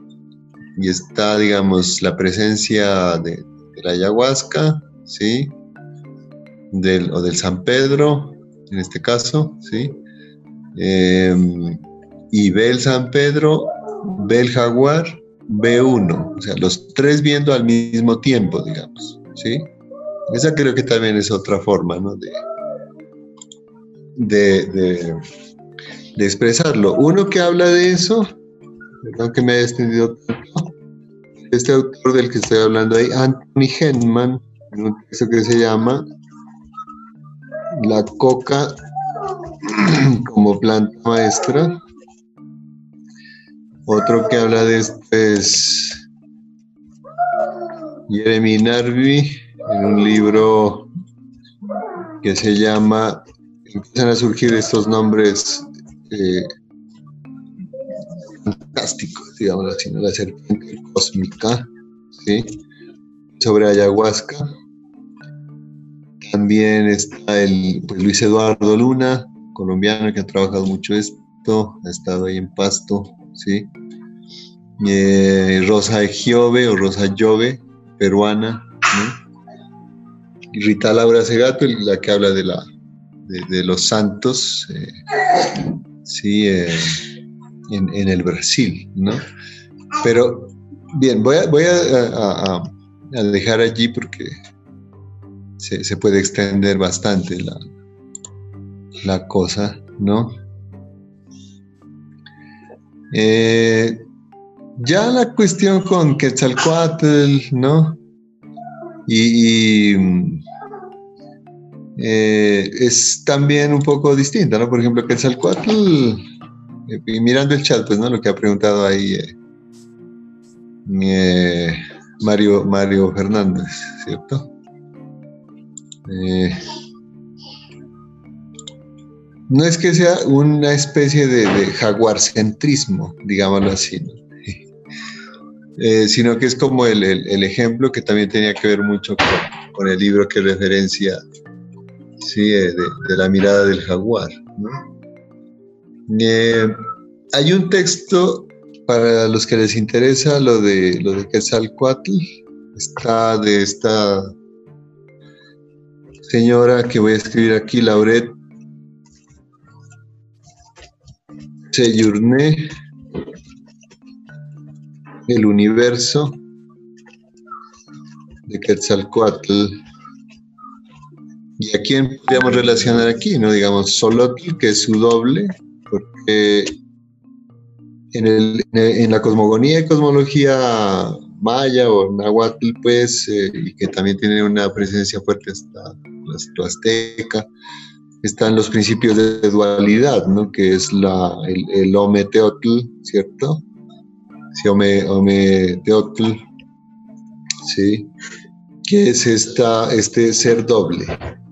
y está, digamos, la presencia de, la ayahuasca, ¿sí? o del San Pedro, en este caso, ¿sí? Em, y ve el San Pedro, ve el jaguar, ve uno. O sea, los tres viendo al mismo tiempo, digamos. ¿sí? Esa creo que también es otra forma ¿no? de, de, de, expresarlo. Uno que habla de eso, perdón que me haya extendido tanto, este autor del que estoy hablando ahí, Anthony Henman, en un texto que se llama La coca [clears throat] como planta maestra. Otro que habla de esto es Jeremy Narvi, en un libro que se llama, empiezan a surgir estos nombres eh, fantásticos, digamos así, la serpiente cósmica, ¿sí? sobre ayahuasca. También está el pues, Luis Eduardo Luna, colombiano que ha trabajado mucho esto, ha estado ahí en Pasto, ¿sí? Eh, Rosa Giove o Rosa Jove, peruana, y Rita Laura Segato, la que habla de, la, de, los santos, eh, sí, eh, en, el Brasil, ¿no? Pero, bien, voy a, voy a, dejar allí porque se, puede extender bastante la, la cosa, ¿no? Eh, ya la cuestión con Quetzalcoatl, ¿no? Y, eh, es también un poco distinta, ¿no? Por ejemplo, Quetzalcoatl, eh, mirando el chat, pues, ¿no? Lo que ha preguntado ahí eh, Mario, Mario Fernández, ¿cierto? no es que sea una especie de, de jaguarcentrismo, digámoslo así, ¿no? [laughs] Eh, sino que es como el, ejemplo que también tenía que ver mucho con, el libro que referencia sí, de, la mirada del jaguar. Eh, hay un texto para los que les interesa lo de, lo de Quetzalcoatl, está de esta señora que voy a escribir aquí, Lauret Seyurné, el universo de Quetzalcoatl. ¿Y a quién podríamos relacionar aquí? ¿No? Digamos, Solotl, que es su doble, porque en, la cosmogonía y cosmología maya o nahuatl, pues, eh, y que también tiene una presencia fuerte hasta la azteca, están los principios de dualidad, ¿no? que es la, el, el Ometeotl, ¿cierto? si Ome, Teotl, ¿sí? que es esta, este ser doble.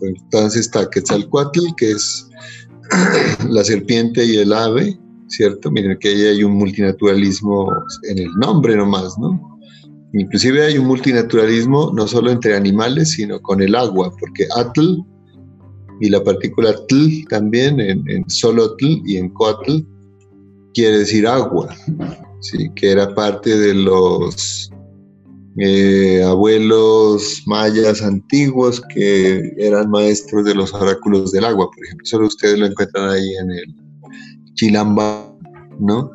Entonces está Quetzalcoatl, que es [clears throat] la serpiente y el ave, ¿cierto? Miren que ahí hay un multinaturalismo en el nombre nomás, ¿no? Inclusive hay un multinaturalismo no solo entre animales, sino con el agua, porque atl y la partícula tl también en, en solo tl y en coatl quiere decir agua, ¿sí? que era parte de los eh, abuelos mayas antiguos que eran maestros de los oráculos del agua, por ejemplo. Solo ustedes lo encuentran ahí en el Chilamba, ¿no?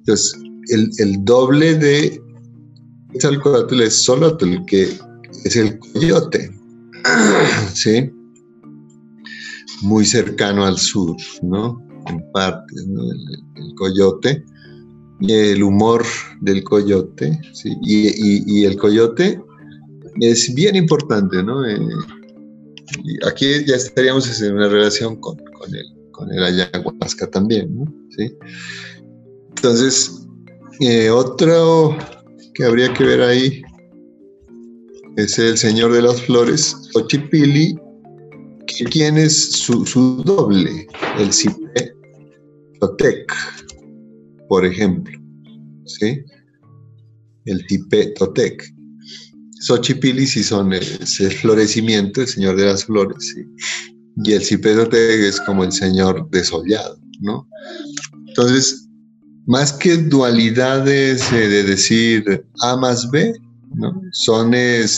Entonces, el, doble de Quetzalcoatl es Solotl, que es el coyote, [clears throat] ¿sí? Muy cercano al sur, ¿no? En parte, ¿no? el coyote el humor del coyote, y, el coyote es bien importante, ¿no? Eh, aquí ya estaríamos en una relación con, el, con el ayahuasca también, ¿no? Entonces, eh, otro que habría que ver ahí es el Señor de las Flores, Ochipili, ¿quién es su, su doble? El Cipe Totec por ejemplo, ¿sí? El Tipetotec. Xochipilli sí son el, florecimiento, el señor de las flores, y el Cipetotec es como el señor desollado, ¿no? Entonces, más que dualidades eh, de decir A más B, son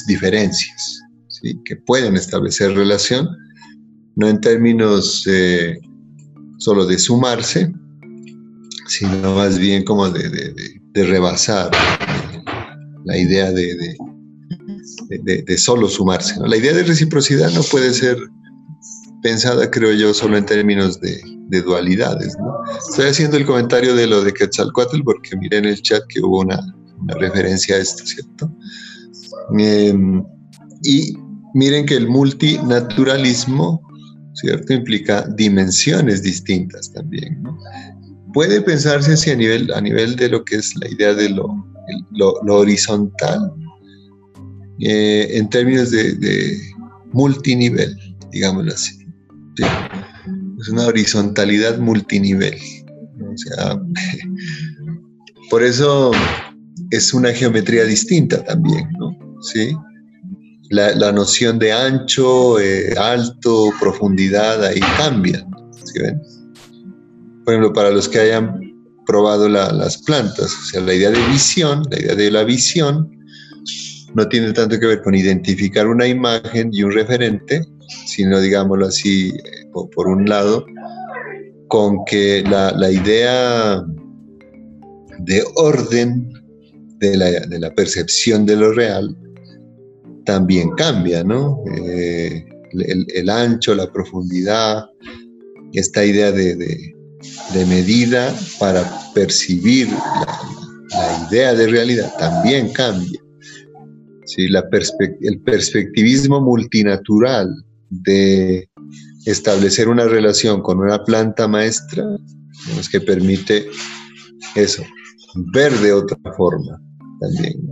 diferencias, ¿sí? que pueden establecer relación, no en términos eh, solo de sumarse, sino más bien como de, rebasar la idea de, de, solo sumarse. La idea de reciprocidad no puede ser pensada, creo yo, solo en términos de, dualidades. Estoy haciendo el comentario de lo de Quetzalcoatl porque miré en el chat que hubo una, referencia a esto, ¿cierto? Em, y miren que el multinaturalismo, ¿cierto? Implica dimensiones distintas también, Puede pensarse así a nivel, a nivel de lo que es la idea de lo, lo, horizontal, eh, en términos de, multinivel, digámoslo así. Es una horizontalidad multinivel. O sea, [laughs] por eso es una geometría distinta también, ¿no? ¿Sí? La, noción de ancho, eh, alto, profundidad, ahí cambia. ¿sí ven? Por ejemplo, para los que hayan probado las plantas, o sea, la idea de visión, la idea de la visión, no tiene tanto que ver con identificar una imagen y un referente, sino, digámoslo así, por, un lado, con que la, idea de orden de la, percepción de lo real también cambia, ¿no? Eh, el, ancho, la profundidad, esta idea de, medida para percibir la, idea de realidad también cambia. ¿Sí? La el perspectivismo multinatural de establecer una relación con una planta maestra, que permite eso, ver de otra forma también.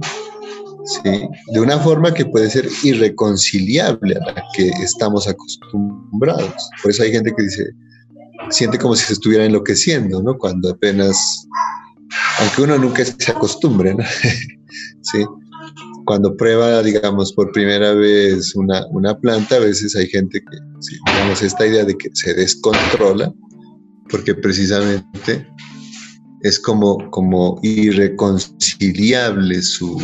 ¿sí? De una forma que puede ser irreconciliable a la que estamos acostumbrados. Por eso hay gente que dice, siente como si se estuviera enloqueciendo, ¿no? Cuando apenas, aunque uno nunca se acostumbre, ¿no? [laughs] ¿Sí? cuando prueba, digamos, por primera vez una, una planta, a veces hay gente que, digamos, esta idea de que se descontrola, porque precisamente es como, como irreconciliable su,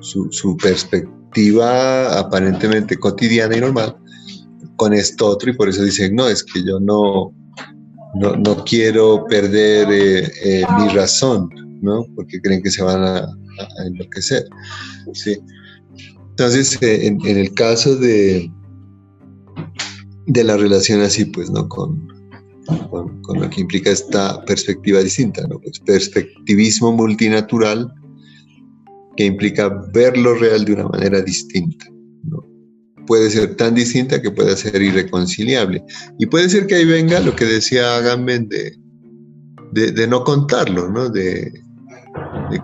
su, perspectiva aparentemente cotidiana y normal con esto otro, y por eso dicen, no, es que yo no, no, quiero perder eh, eh, mi razón, ¿no? Porque creen que se van a, enloquecer. ¿sí? Entonces, eh, en, el caso de, de la relación así, pues, ¿no? Con, con, lo que implica esta perspectiva distinta, ¿no? Pues, perspectivismo multinatural que implica ver lo real de una manera distinta, ¿no? Puede ser tan distinta que pueda ser irreconciliable. Y puede ser que ahí venga lo que decía Agamben de, de, no contarlo, ¿no? De,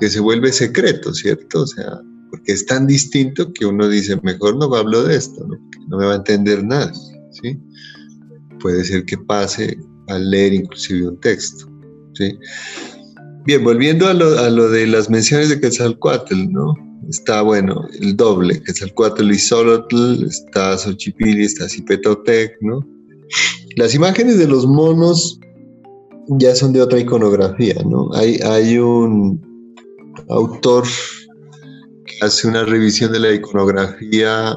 que se vuelve secreto, ¿cierto? O sea, porque es tan distinto que uno dice, mejor no hablo de esto, ¿no? no me va a entender nadie, ¿sí? Puede ser que pase al leer inclusive un texto, ¿sí? Bien, volviendo a lo, a lo de las menciones de Quetzalcoatl, ¿no? Está, bueno, el doble, Quetzalcoatl y Solotl, está Xochipilli, está Cipetotec, ¿no? Las imágenes de los monos ya son de otra iconografía, ¿no? Hay, hay un autor que hace una revisión de la iconografía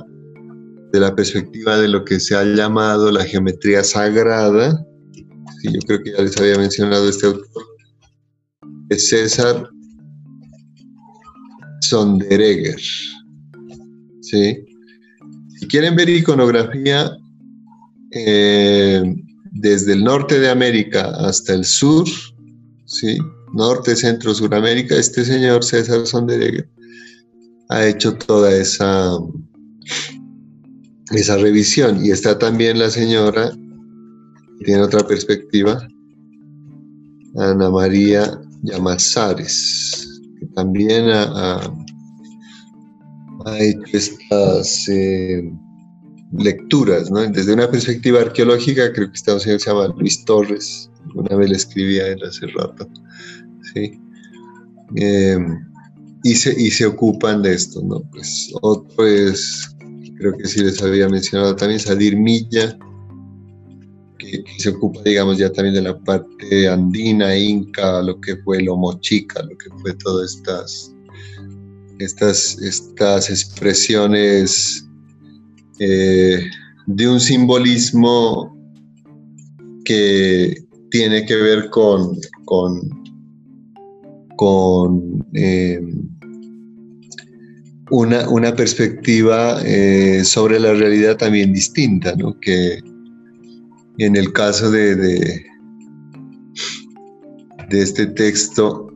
de la perspectiva de lo que se ha llamado la geometría sagrada, y yo creo que ya les había mencionado este autor, es César Sonderegger. ¿sí? Si quieren ver iconografía eh, desde el norte de América hasta el sur, ¿sí? norte, centro, suramérica, este señor César Sonderegger ha hecho toda esa, esa revisión. Y está también la señora, tiene otra perspectiva, Ana María Llamazares, que también ha, hecho estas eh, lecturas, ¿no? Desde una perspectiva arqueológica, creo que señor se llama Luis Torres, una vez le escribía él hace rato, ¿sí? Eh, y se, y se ocupan de esto, ¿no? Pues otro es, creo que sí les había mencionado también, Sadir Milla, que, se ocupa, digamos, ya también de la parte andina, inca, lo que fue el mochica, lo que fue todas estas, estas, estas expresiones eh, de un simbolismo que tiene que ver con, con con eh, una, una, perspectiva eh, sobre la realidad también distinta, ¿no? que en el caso de, de, este texto,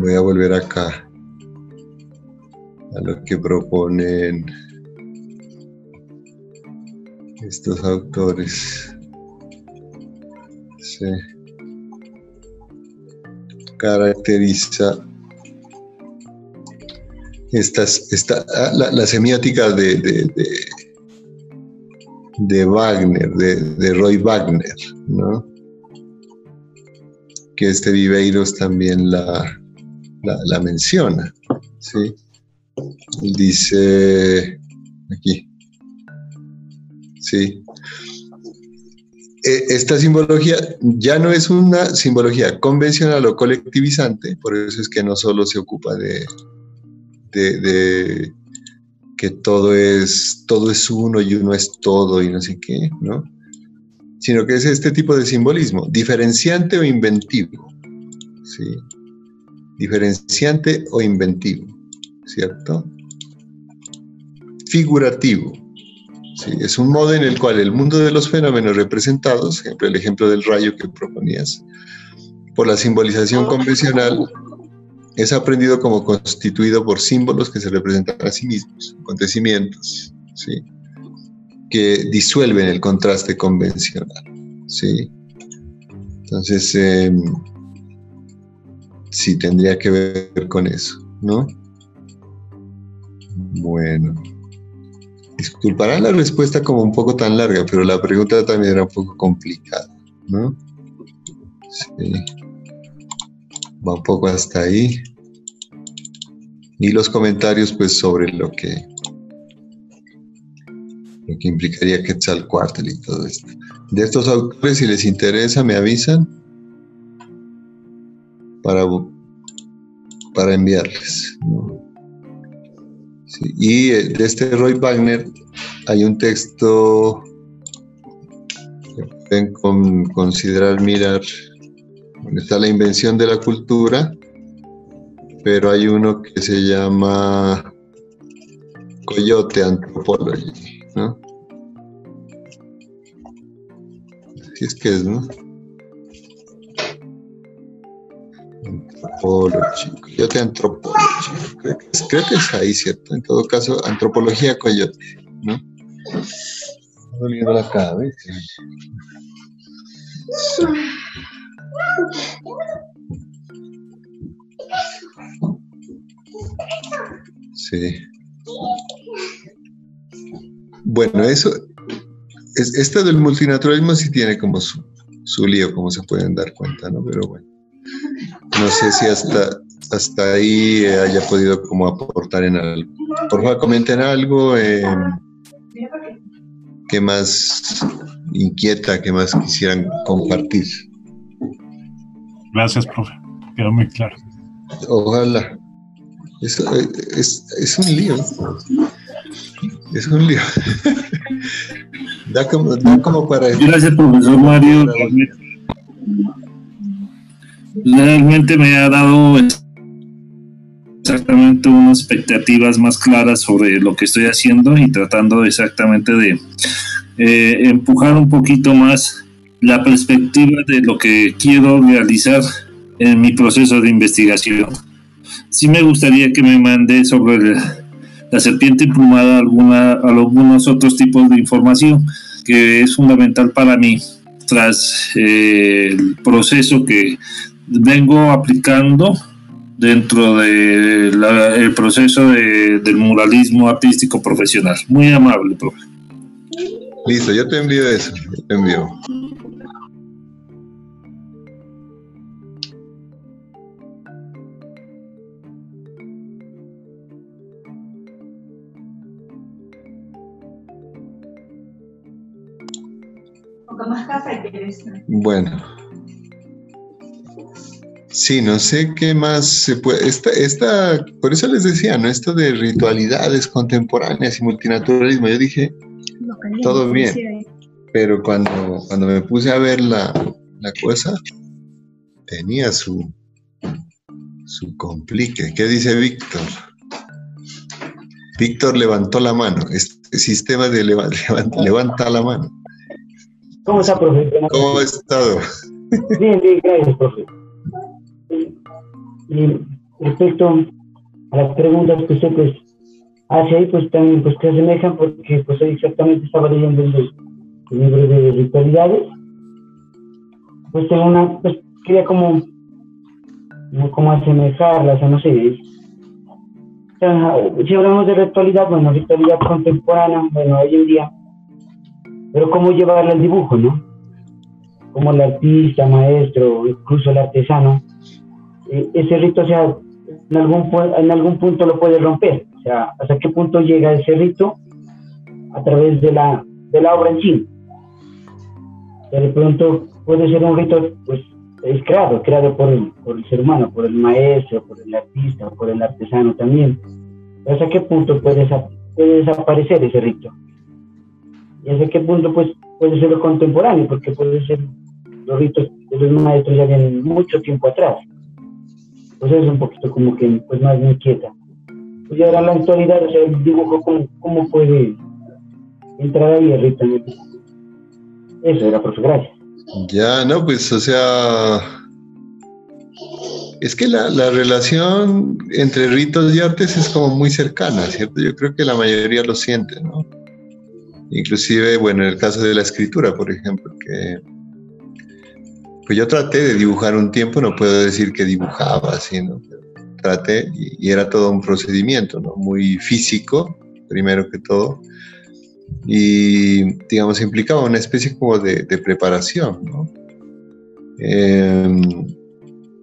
voy a volver acá a lo que proponen estos autores. Sí. Caracteriza estas, esta, ah, la, semiótica de, de, Wagner, de, Roy Wagner, ¿no? que este Viveiros también la, la, menciona. ¿sí? Dice aquí, sí, e, esta simbología ya no es una simbología convencional o colectivizante, por eso es que no solo se ocupa de, de, que todo es, todo es uno y uno es todo y no sé qué, ¿no? Sino que es este tipo de simbolismo, diferenciante o inventivo, ¿sí? Diferenciante o inventivo, ¿cierto? Figurativo, es un modo en el cual el mundo de los fenómenos representados, ejemplo, el ejemplo del rayo que proponías, por la simbolización convencional, es aprendido como constituido por símbolos que se representan a sí mismos, acontecimientos, ¿sí? que disuelven el contraste convencional. ¿sí? Entonces, em, sí, tendría que ver con eso, ¿no? Bueno. Disculparán la respuesta como un poco tan larga, pero la pregunta también era un poco complicada, ¿no? Sí. Va un poco hasta ahí. Y los comentarios, pues, sobre lo que, lo que implicaría Quetzalcoatl y todo esto. De estos autores, si les interesa, me avisan para, para enviarles. Y eh, de este Roy Wagner hay un texto que pueden considerar, mirar, está la invención de la cultura, pero hay uno que se llama Coyote Anthropology, ¿no? Así es que es, ¿no? Coyote Antropología. Creo que, es, creo que es ahí, ¿cierto? En todo caso, Antropología Coyote, ¿no? Doliendo la cabeza. Sí. Bueno, eso, es, esto del multinaturalismo sí tiene como su, su lío, como se pueden dar cuenta, ¿no? Pero bueno. No sé si hasta, hasta ahí haya podido como aportar en algo. Por favor, comenten algo. Eh, ¿Qué más inquieta, qué más quisieran compartir? Gracias, profe. Quedó muy claro. Ojalá. Es, es, un lío. Es un lío. [laughs] da, como, da como para... Gracias, profesor Mario realmente me ha dado exactamente unas expectativas más claras sobre lo que estoy haciendo y tratando exactamente de eh, empujar un poquito más la perspectiva de lo que quiero realizar en mi proceso de investigación. Sí me gustaría que me mande sobre la serpiente emplumada alguna, algunos otros tipos de información que es fundamental para mí tras eh, el proceso que vengo aplicando dentro del proceso del muralismo artístico profesional. Muy amable, profe. Listo, yo te envío eso, te envío. Más café Bueno. Sí, no sé qué más se puede. Esta, esta, por eso les decía, ¿no? Esto de ritualidades contemporáneas y multinaturalismo. Yo dije, todo bien. Pero cuando, cuando me puse a ver la, la cosa, tenía su, su complique. ¿Qué dice Víctor? Víctor levantó la mano. Este sistema de [laughs] levanta, la mano. ¿Cómo está, profe? ¿Cómo ha estado? Bien, bien, gracias, profe. Y respecto a las preguntas que usted pues, hace ahí, pues también pues, se asemejan porque pues exactamente estaba leyendo el, libro de ritualidades. Pues tengo una, pues quería como, como asemejarlas, o no sé, si hablamos de ritualidad, bueno, ritualidad contemporánea, bueno, hoy en día, pero cómo llevarla al dibujo, ¿no? Como el artista, maestro, incluso el artesano, eh, ese rito, o sea, en algún, en algún punto lo puede romper, o sea, hasta qué punto llega ese rito a través de la, de la obra en sí. de pronto puede ser un rito, pues, es creado, creado por el, por el ser humano, por el maestro, por el artista, por el artesano también. ¿Hasta qué punto puede desaparecer ese rito? ¿Y hasta qué punto pues, puede ser contemporáneo? Porque puede ser los ritos de los maestros ya de mucho tiempo atrás. Pues es un poquito como que pues más me inquieta. Pues ahora la actualidad, o sea, el dibujo, ¿cómo, cómo puede entrar ahí el rito? Eso era, profe, gracias. Ya, no, pues, o sea, es que la, la, relación entre ritos y artes es como muy cercana, ¿cierto? Yo creo que la mayoría lo siente, ¿no? Inclusive, bueno, en el caso de la escritura, por ejemplo, que pues yo traté de dibujar un tiempo, no puedo decir que dibujaba así, ¿no? Traté y, era todo un procedimiento, ¿no? Muy físico, primero que todo, y, digamos, implicaba una especie como de, preparación, ¿no? Em,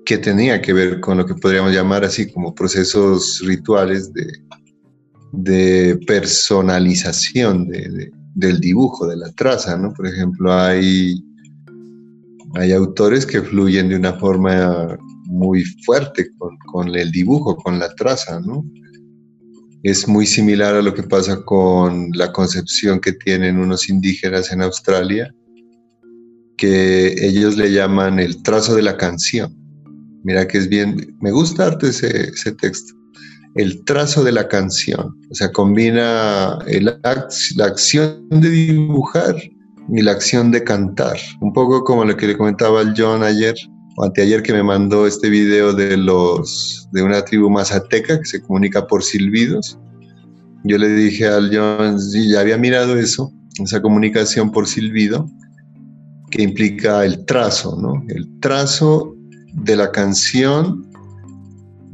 que tenía que ver con lo que podríamos llamar así como procesos rituales de, de personalización del dibujo, de la traza, ¿no? Por ejemplo, hay, hay autores que fluyen de una forma muy fuerte con, con el dibujo, con la traza, ¿no? es muy similar a lo que pasa con la concepción que tienen unos indígenas en Australia, que ellos le llaman el trazo de la canción. Mira que es bien, me gusta arte ese, ese texto. El trazo de la canción, o sea, combina la acción de dibujar y la acción de cantar. Un poco como lo que le comentaba al John ayer, o anteayer que me mandó este video de los de una tribu mazateca que se comunica por silbidos. Yo le dije al John, sí, ya había mirado eso, esa comunicación por silbido, que implica el trazo, ¿no? El trazo de la canción,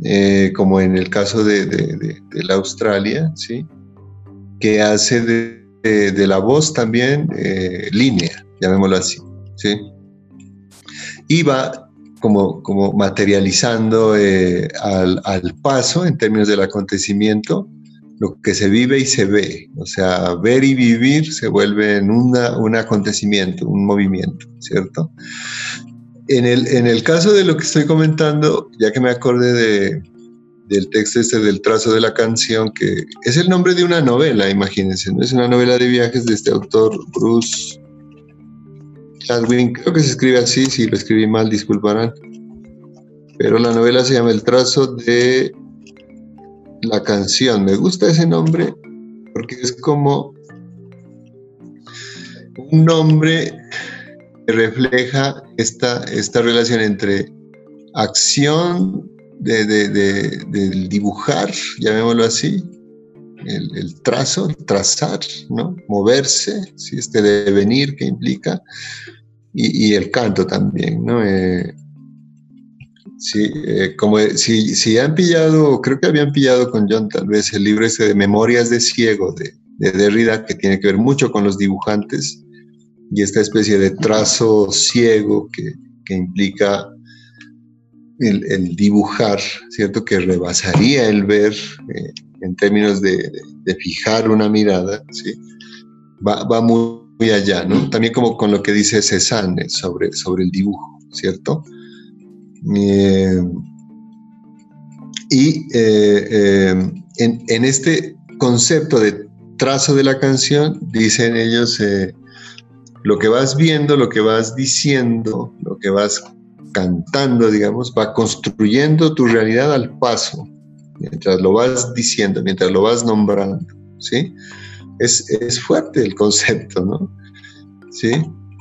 eh, como en el caso de, de, la Australia, ¿sí? Que hace de, la voz también eh, línea, llamémoslo así, ¿sí? Y va como, como materializando eh, al, al, paso en términos del acontecimiento lo que se vive y se ve. O sea, ver y vivir se vuelve en una, un acontecimiento, un movimiento, ¿cierto? En el, en el caso de lo que estoy comentando, ya que me acordé de, del texto este del trazo de la canción, que es el nombre de una novela, imagínense, ¿no? Es una novela de viajes de este autor, Bruce Chadwin, creo que se escribe así, si lo escribí mal, disculparán. Pero la novela se llama El trazo de la canción. Me gusta ese nombre porque es como un nombre refleja esta, esta relación entre acción de, del dibujar, llamémoslo así, el, trazo, trazar, ¿no? moverse, ¿sí? este devenir que implica, y, el canto también, ¿no? Eh, sí, eh, como si, si han pillado, creo que habían pillado con John tal vez el libro ese de Memorias de Ciego de, de Derrida, que tiene que ver mucho con los dibujantes y esta especie de trazo ciego que, que implica el, dibujar, ¿cierto? Que rebasaría el ver eh, en términos de, de, fijar una mirada, ¿sí? Va, va muy allá, ¿no? También como con lo que dice Cézanne sobre, sobre el dibujo, ¿cierto? Eh, y eh, eh, en, este concepto de trazo de la canción, dicen ellos, lo que vas viendo, lo que vas diciendo, lo que vas cantando, digamos, va construyendo tu realidad al paso, mientras lo vas diciendo, mientras lo vas nombrando, ¿sí? Es, es fuerte el concepto, ¿no? ¿Sí?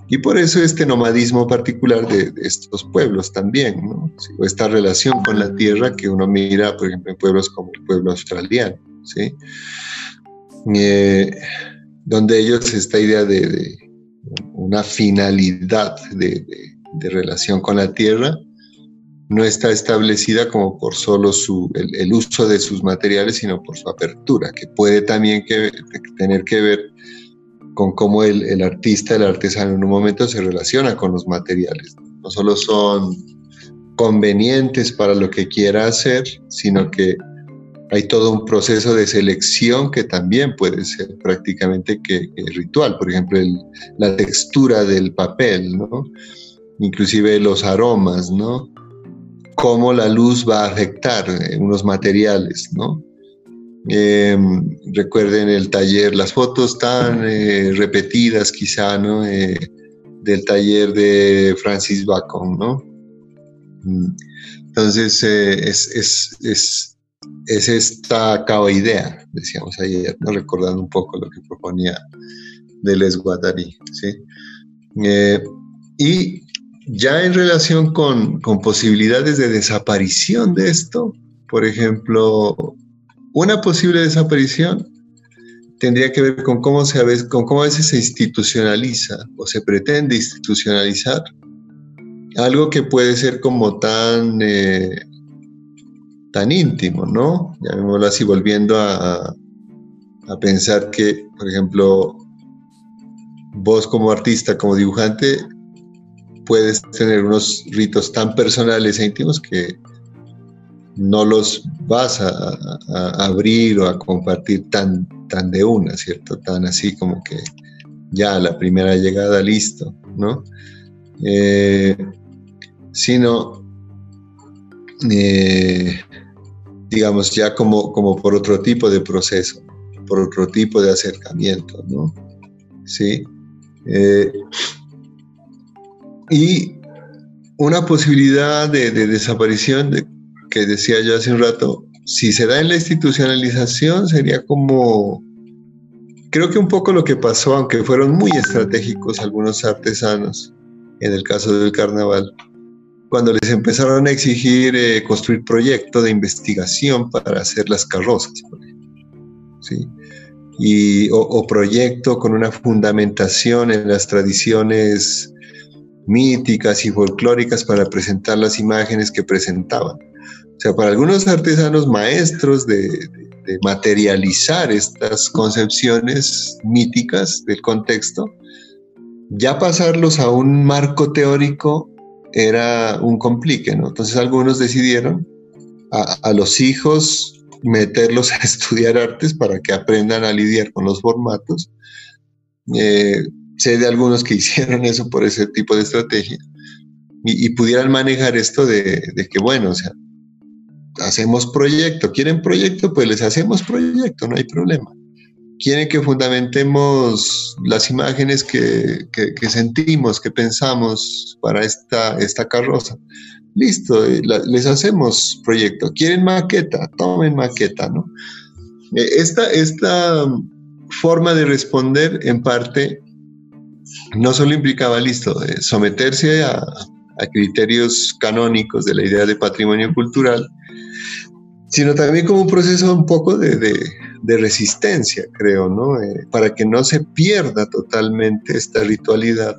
Y por eso este nomadismo particular de, estos pueblos también, ¿no? o esta relación con la tierra que uno mira, por ejemplo, en pueblos como el pueblo australiano, ¿sí? Eh, donde ellos esta idea de, una finalidad de, relación con la tierra no está establecida como por solo su, el, uso de sus materiales, sino por su apertura, que puede también que, tener que ver con cómo el, el, artista, el artesano en un momento se relaciona con los materiales. No solo son convenientes para lo que quiera hacer, sino que hay todo un proceso de selección que también puede ser prácticamente que, ritual. Por ejemplo, la textura del papel, ¿no? inclusive los aromas, ¿no? cómo la luz va a afectar eh, unos materiales, ¿no? Em, recuerden el taller, las fotos tan eh, repetidas quizá, ¿no? Eh, del taller de Francis Bacon, ¿no? Mm. Entonces, es, es, es, es, esta idea, decíamos ayer, ¿no? recordando un poco lo que proponía Deleuze Guattari, ¿sí? y ya en relación con, con posibilidades de desaparición de esto, por ejemplo, una posible desaparición tendría que ver con cómo, se, con cómo a veces se institucionaliza o se pretende institucionalizar algo que puede ser como tan, eh, tan íntimo, ¿no? Llamémoslo así, volviendo a, a pensar que, por ejemplo, vos como artista, como dibujante, puedes tener unos ritos tan personales e íntimos que no los vas a, abrir o a compartir tan, tan de una, ¿cierto? Tan así como que ya la primera llegada, listo, ¿no? Eh, sino, eh, digamos, ya como, como por otro tipo de proceso, por otro tipo de acercamiento, ¿no? Sí. Eh, y una posibilidad de, de desaparición de, que decía yo hace un rato, si se da en la institucionalización sería como, creo que un poco lo que pasó, aunque fueron muy estratégicos algunos artesanos, en el caso del carnaval, cuando les empezaron a exigir eh, construir proyecto de investigación para hacer las carrozas, por ejemplo, ¿sí? Y, o, o, proyecto con una fundamentación en las tradiciones míticas y folclóricas para presentar las imágenes que presentaban. O sea, para algunos artesanos maestros de, materializar estas concepciones míticas del contexto, ya pasarlos a un marco teórico era un complique, ¿no? Entonces algunos decidieron a, los hijos meterlos [laughs] a estudiar artes para que aprendan a lidiar con los formatos. Eh, sé de algunos que [laughs] hicieron eso por ese tipo de estrategia y, pudieran manejar esto de, de, que, bueno, o sea, hacemos proyecto. ¿Quieren proyecto? Pues les hacemos proyecto, no hay problema. ¿Quieren que fundamentemos las imágenes que, que, sentimos, que pensamos para esta, esta carroza? Listo, eh, les hacemos proyecto. ¿Quieren maqueta? Tomen maqueta, ¿no? Eh, esta, esta forma de responder en parte no solo implicaba, listo, eh, someterse a, a criterios canónicos de la idea de patrimonio cultural, sino también como un proceso un poco de, de, resistencia, creo, ¿no? Eh, para que no se pierda totalmente esta ritualidad,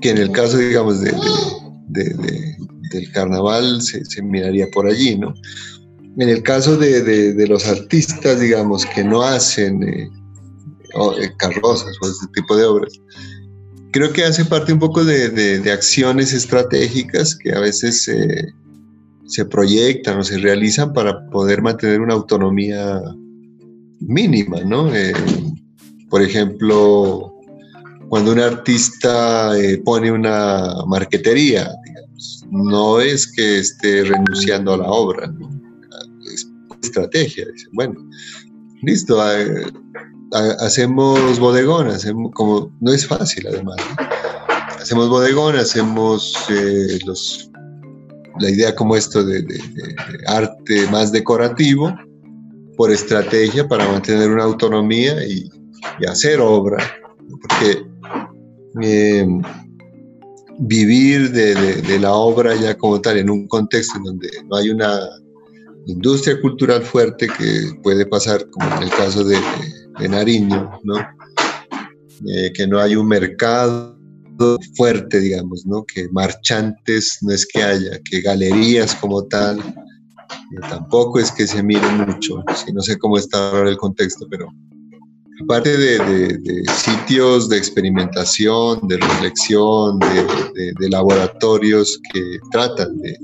que en el caso, digamos, de, del carnaval se, miraría por allí, ¿no? En el caso de, los artistas, digamos, que no hacen eh, eh, carrozas o ese tipo de obras, creo que hace parte un poco de, acciones estratégicas que a veces se proyectan o se realizan para poder mantener una autonomía mínima, ¿no? Eh, por ejemplo, cuando un artista eh, pone una marquetería, digamos, no es que esté renunciando a la obra, es estrategia. bueno, listo, hacemos bodegones, como no es fácil además. hacemos bodegón, hacemos eh, los, la idea como esto de, arte más decorativo, por estrategia para mantener una autonomía y, hacer obra, porque eh, vivir de, la obra ya como tal en un contexto en donde no hay una industria cultural fuerte que puede pasar, como en el caso de, Nariño, ¿no? Eh, que no hay un mercado fuerte, digamos, ¿no? Que marchantes no es que haya, que galerías como tal, tampoco es que se mire mucho, si no sé cómo está ahora el contexto, pero aparte de, sitios de experimentación, de reflexión, de, laboratorios que tratan de,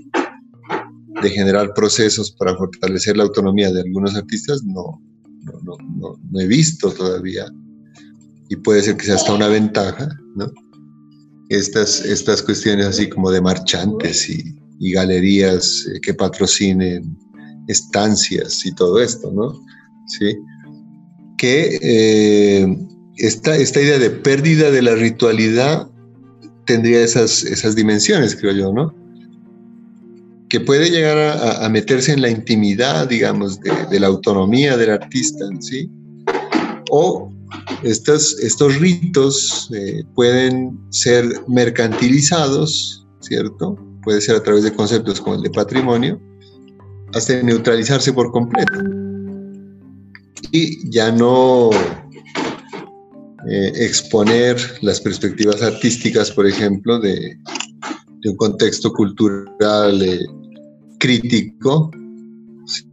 generar procesos para fortalecer la autonomía de algunos artistas, no, no, no, no he visto todavía y puede ser que sea hasta una ventaja, ¿no? Estas, estas cuestiones así como de marchantes y, y galerías eh, que patrocinen estancias y todo esto, ¿no? Sí. Que eh, esta, esta idea de pérdida de la ritualidad tendría esas, esas dimensiones, creo yo, ¿no? Que puede llegar a, meterse en la intimidad, digamos, de, de, la autonomía del artista, ¿sí? O estos, estos ritos eh, pueden ser mercantilizados, ¿cierto? Puede ser a través de conceptos como el de patrimonio, hasta neutralizarse por completo. Y ya no eh, exponer las perspectivas artísticas, por ejemplo, de, un contexto cultural eh, crítico, ¿sí?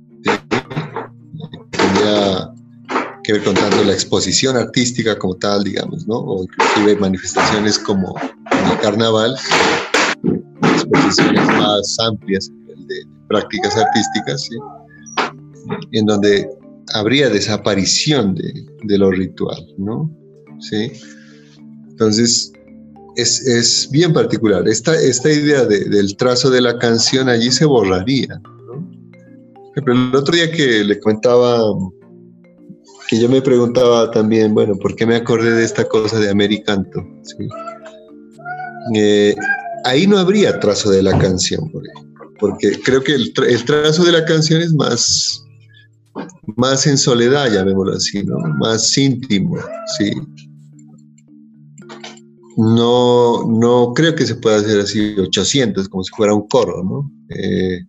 que ver con tanto la exposición artística como tal, digamos, ¿no? O inclusive manifestaciones como el carnaval, exposiciones más amplias de prácticas artísticas, ¿sí? En donde habría desaparición de, de lo ritual, ¿no? ¿Sí? Entonces, es, es, bien particular. Esta, esta idea de, del trazo de la canción allí se borraría. ¿no? Pero el otro día que le comentaba que yo me preguntaba también, bueno, ¿por qué me acordé de esta cosa de Americanto? ¿Sí? Eh, ahí no habría trazo de la canción, porque creo que el, tra el, trazo de la canción es más, más en soledad, llamémoslo así, ¿no? Más íntimo, ¿sí? No, no creo que se pueda hacer así 800, como si fuera un coro, ¿no? Eh,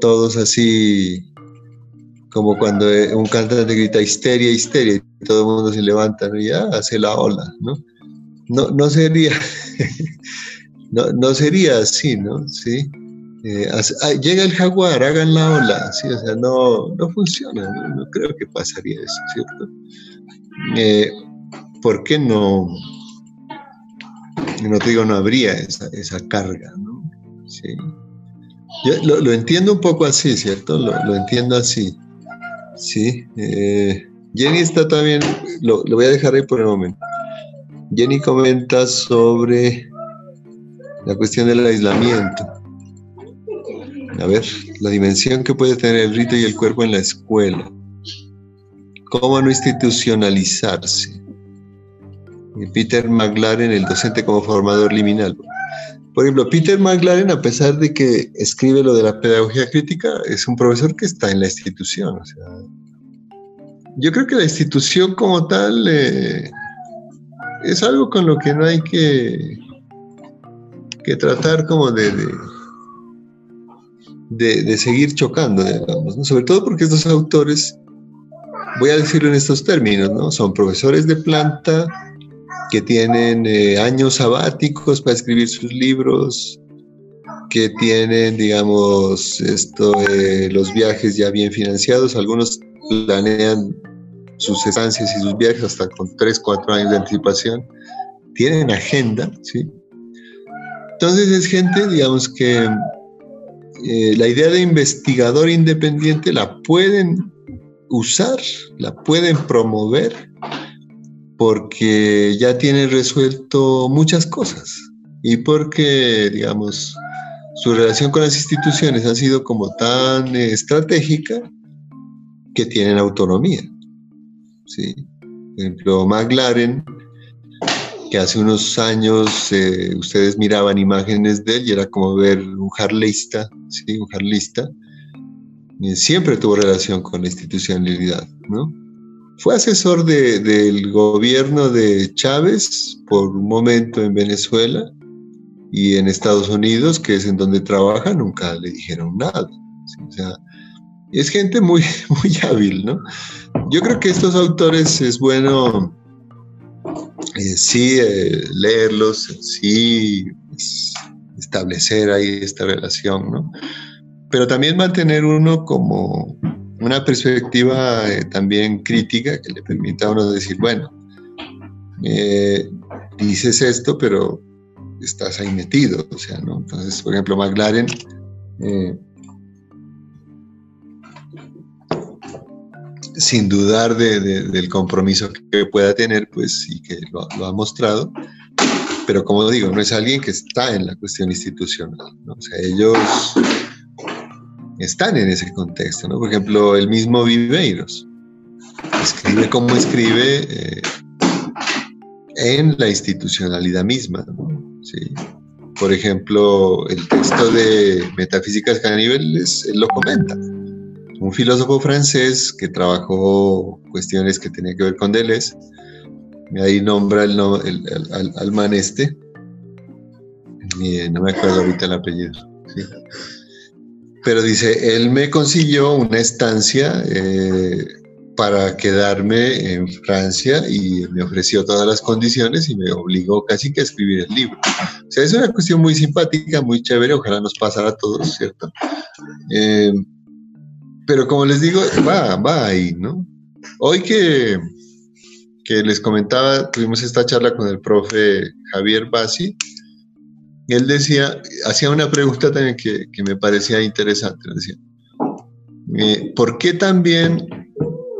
todos así como cuando un cantante grita histeria, histeria, y todo el mundo se levanta y ya hace la ola, ¿no? No, no sería, [laughs] no, no, sería así, ¿no? Sí. Eh, ah, llega el jaguar, hagan la ola, ¿sí? O sea, no, no funciona, ¿no? creo que pasaría eso, ¿cierto? Eh, ¿Por qué no? No te digo, no habría esa, esa carga, ¿no? Sí. Yo lo, lo, entiendo un poco así, ¿cierto? Lo, lo entiendo así. Sí, eh, Jenny está también, lo, lo, voy a dejar ahí por el momento. Jenny comenta sobre la cuestión del aislamiento. A ver, la dimensión que puede tener el rito y el cuerpo en la escuela. Cómo no institucionalizarse. Peter McLaren, el docente como formador liminal. Por ejemplo, Peter McLaren, a pesar de que escribe lo de la pedagogía crítica, es un profesor que está en la institución. Yo creo que la institución como tal eh, es algo con lo que no hay que, que tratar como de, de, seguir chocando, digamos, ¿no? sobre todo porque estos autores, voy a decirlo en estos términos, ¿no? son profesores de planta, que tienen eh, años sabáticos para escribir sus libros, que tienen, digamos, esto, eh, los viajes ya bien financiados. Algunos planean sus estancias y sus viajes hasta con 3, 4 años de anticipación. Tienen agenda, ¿sí? Entonces es gente, digamos, que eh, la idea de investigador independiente la pueden usar, la pueden promover, porque ya tiene resuelto muchas cosas y porque, digamos, su relación con las instituciones ha sido como tan estratégica que tienen autonomía. ¿sí? Por ejemplo, McLaren que hace unos años eh, ustedes miraban imágenes de él y era como ver un harlista, ¿sí? Un harlista. siempre tuvo relación con la institucionalidad, ¿no? Fue asesor del gobierno de Chávez por un momento en Venezuela y en Estados Unidos, que es en donde trabaja, nunca le dijeron nada. O sea, es gente muy, [laughs] muy hábil, ¿no? Yo creo que estos autores es bueno eh, sí eh, leerlos, sí pues, establecer ahí esta relación, ¿no? Pero también mantener uno como una perspectiva eh, también crítica que le permita a uno decir, bueno, dices esto, pero estás ahí metido, o sea, ¿no? Entonces, por ejemplo, McLaren sin dudar del compromiso que pueda tener, pues sí que lo, ha mostrado, pero como digo, no es alguien que está en la cuestión institucional, ¿no? o sea, ellos están en ese contexto, ¿no? Por ejemplo, el mismo Viveiros escribe como escribe eh, en la institucionalidad misma, ¿no? ¿Sí? Por ejemplo, el texto de Metafísicas Caníbales, él lo comenta un filósofo francés que trabajó cuestiones que tenían que ver con Deleuze. Ahí nombra el, al, man este. no me acuerdo ahorita el apellido. Pero dice, él me consiguió una estancia eh, para quedarme en Francia y me ofreció todas las condiciones y me obligó casi que a escribir el libro. O sea, es una cuestión muy simpática, muy chévere, ojalá nos pasara a todos, ¿cierto? Eh, pero como les digo, va, va ahí, ¿no? Hoy que, que les comentaba, tuvimos esta charla con el profe Javier Bassi, él decía, hacía una pregunta también que, me parecía interesante, decía, eh, ¿por qué también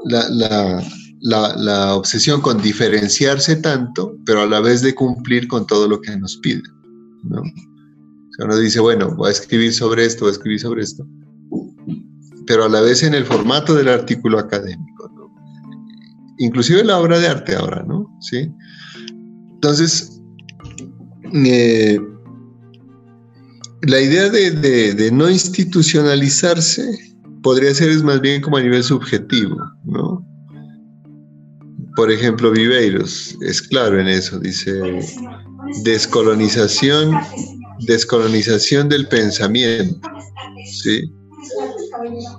la, la, obsesión con diferenciarse tanto, pero a la vez de cumplir con todo lo que nos piden? ¿no? O sea, uno dice, bueno, voy a escribir sobre esto, voy a escribir sobre esto, pero a la vez en el formato del artículo académico, inclusive la obra de arte ahora, ¿no? ¿Sí? Entonces, eh, la idea de, no institucionalizarse podría ser más bien como a nivel subjetivo, ¿no? Por ejemplo, Viveiros es claro en eso, dice descolonización, descolonización del pensamiento, ¿sí?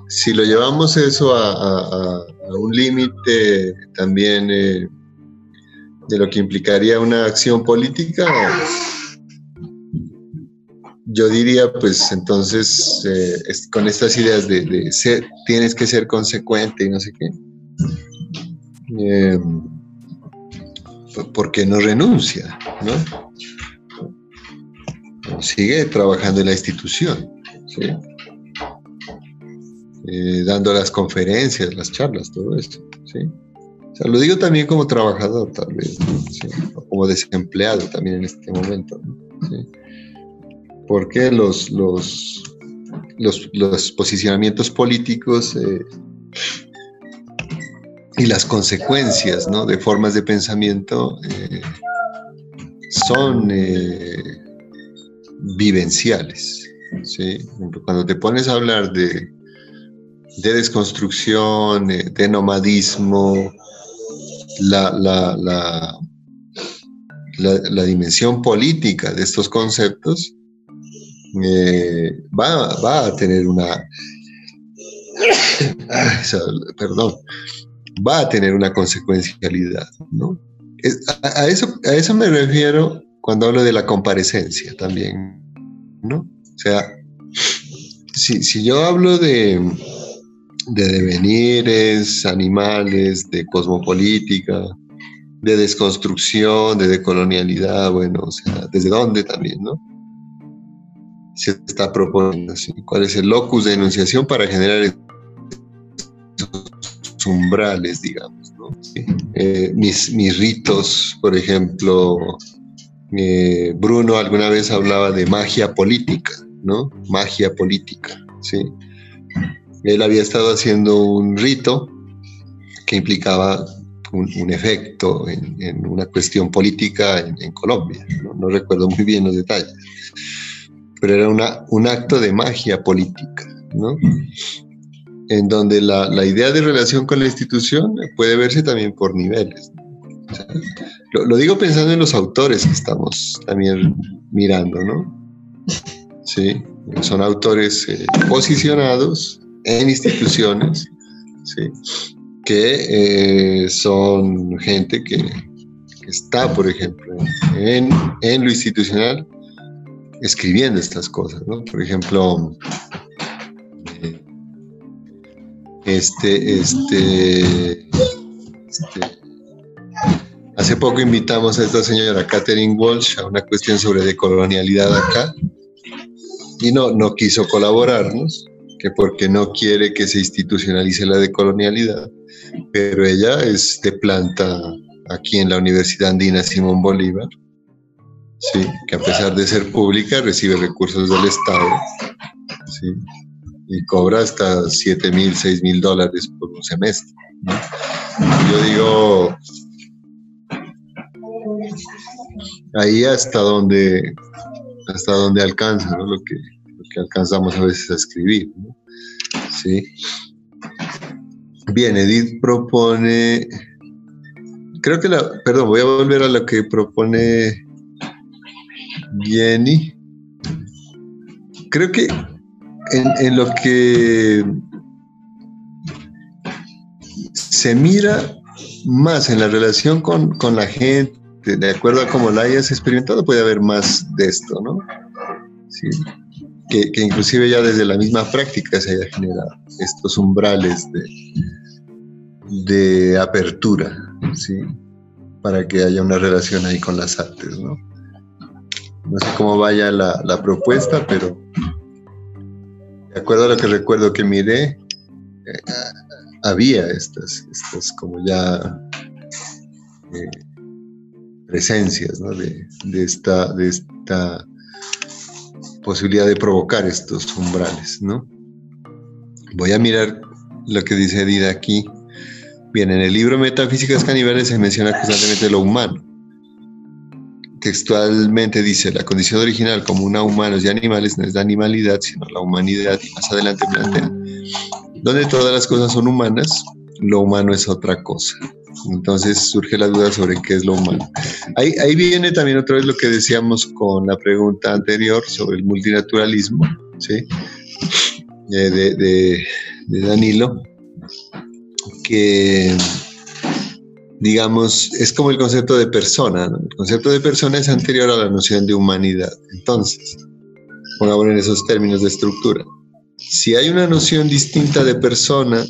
Si lo llevamos eso a, un límite también eh, de lo que implicaría una acción política, yo diría, pues entonces, eh, con estas ideas de, ser, tienes que ser consecuente y no sé qué, eh, ¿por qué no renuncia? ¿no? Sigue trabajando en la institución. ¿sí? Eh, dando las conferencias, las charlas, todo esto. ¿sí? O sea, lo digo también como trabajador, tal vez, o como desempleado también en este momento. Porque los, los, los, posicionamientos políticos eh, y las consecuencias ¿no? de formas de pensamiento eh, son vivenciales. ¿sí? Cuando te pones a hablar de de desconstrucción, de nomadismo, la, la, la, dimensión política de estos conceptos eh, va, a tener una... perdón, va a tener una consecuencialidad, ¿no? a, eso, a eso me refiero cuando hablo de la comparecencia también, ¿no? O sea, si, si yo hablo de, de devenires animales, de cosmopolítica, de desconstrucción, de decolonialidad, bueno, o sea, desde dónde también, ¿no? Se está proponiendo, así, ¿cuál es el locus de enunciación para generar esos umbrales, digamos, ¿no? Eh, mis, mis, ritos, por ejemplo, eh, Bruno alguna vez hablaba de magia política, ¿no? Magia política, ¿sí? Él había estado haciendo un rito que implicaba un, efecto en, una cuestión política en, Colombia. ¿no? recuerdo muy bien los detalles, pero era una, un acto de magia política, ¿no? en donde la, la, idea de relación con la institución puede verse también por niveles. lo, digo pensando en los autores que estamos también mirando, ¿no? Sí, son autores eh, posicionados en instituciones, [laughs] ¿sí? que eh, son gente que, está, por ejemplo, en, lo institucional escribiendo estas cosas, ¿no? Por ejemplo, eh, este, este, este, hace poco invitamos a esta señora Catherine Walsh a una cuestión sobre decolonialidad acá y no, no quiso colaborarnos, que porque no quiere que se institucionalice la decolonialidad pero ella es de planta aquí en la Universidad Andina Simón Bolívar, que a pesar de ser pública recibe recursos del Estado, sí, y cobra hasta 7 mil, 6 mil dólares por un semestre. Yo digo, ahí hasta donde, hasta donde alcanza, lo, que, que alcanzamos a veces a escribir. ¿no? ¿Sí? Bien, Edith propone, creo que la, perdón, voy a volver a lo que propone Jenny. Creo que en, lo que se mira más en la relación con, la gente, de acuerdo a cómo la hayas experimentado, puede haber más de esto, ¿no? Sí. Que, que, inclusive ya desde la misma práctica se haya generado estos umbrales de, de apertura. Para que haya una relación ahí con las artes, ¿no? No sé cómo vaya la, propuesta, pero de acuerdo a lo que recuerdo que miré, eh, había estas, estas como ya eh, presencias ¿no? de, esta, de esta posibilidad de provocar estos umbrales, ¿no? Voy a mirar lo que dice Dida aquí Bien, en el libro Metafísicas Caníbales se menciona constantemente lo humano. Textualmente dice, la condición original como una humanos y animales no es la animalidad, sino la humanidad. Y más adelante plantea, donde todas las cosas son humanas, lo humano es otra cosa. Entonces surge la duda sobre qué es lo humano. Ahí, viene también otra vez lo que decíamos con la pregunta anterior sobre el multinaturalismo, ¿sí? Eh, de, Danilo, que, digamos, es como el concepto de persona. El concepto de persona es anterior a la noción de humanidad. Entonces, pongamos en esos términos de estructura. Si hay una noción distinta de persona,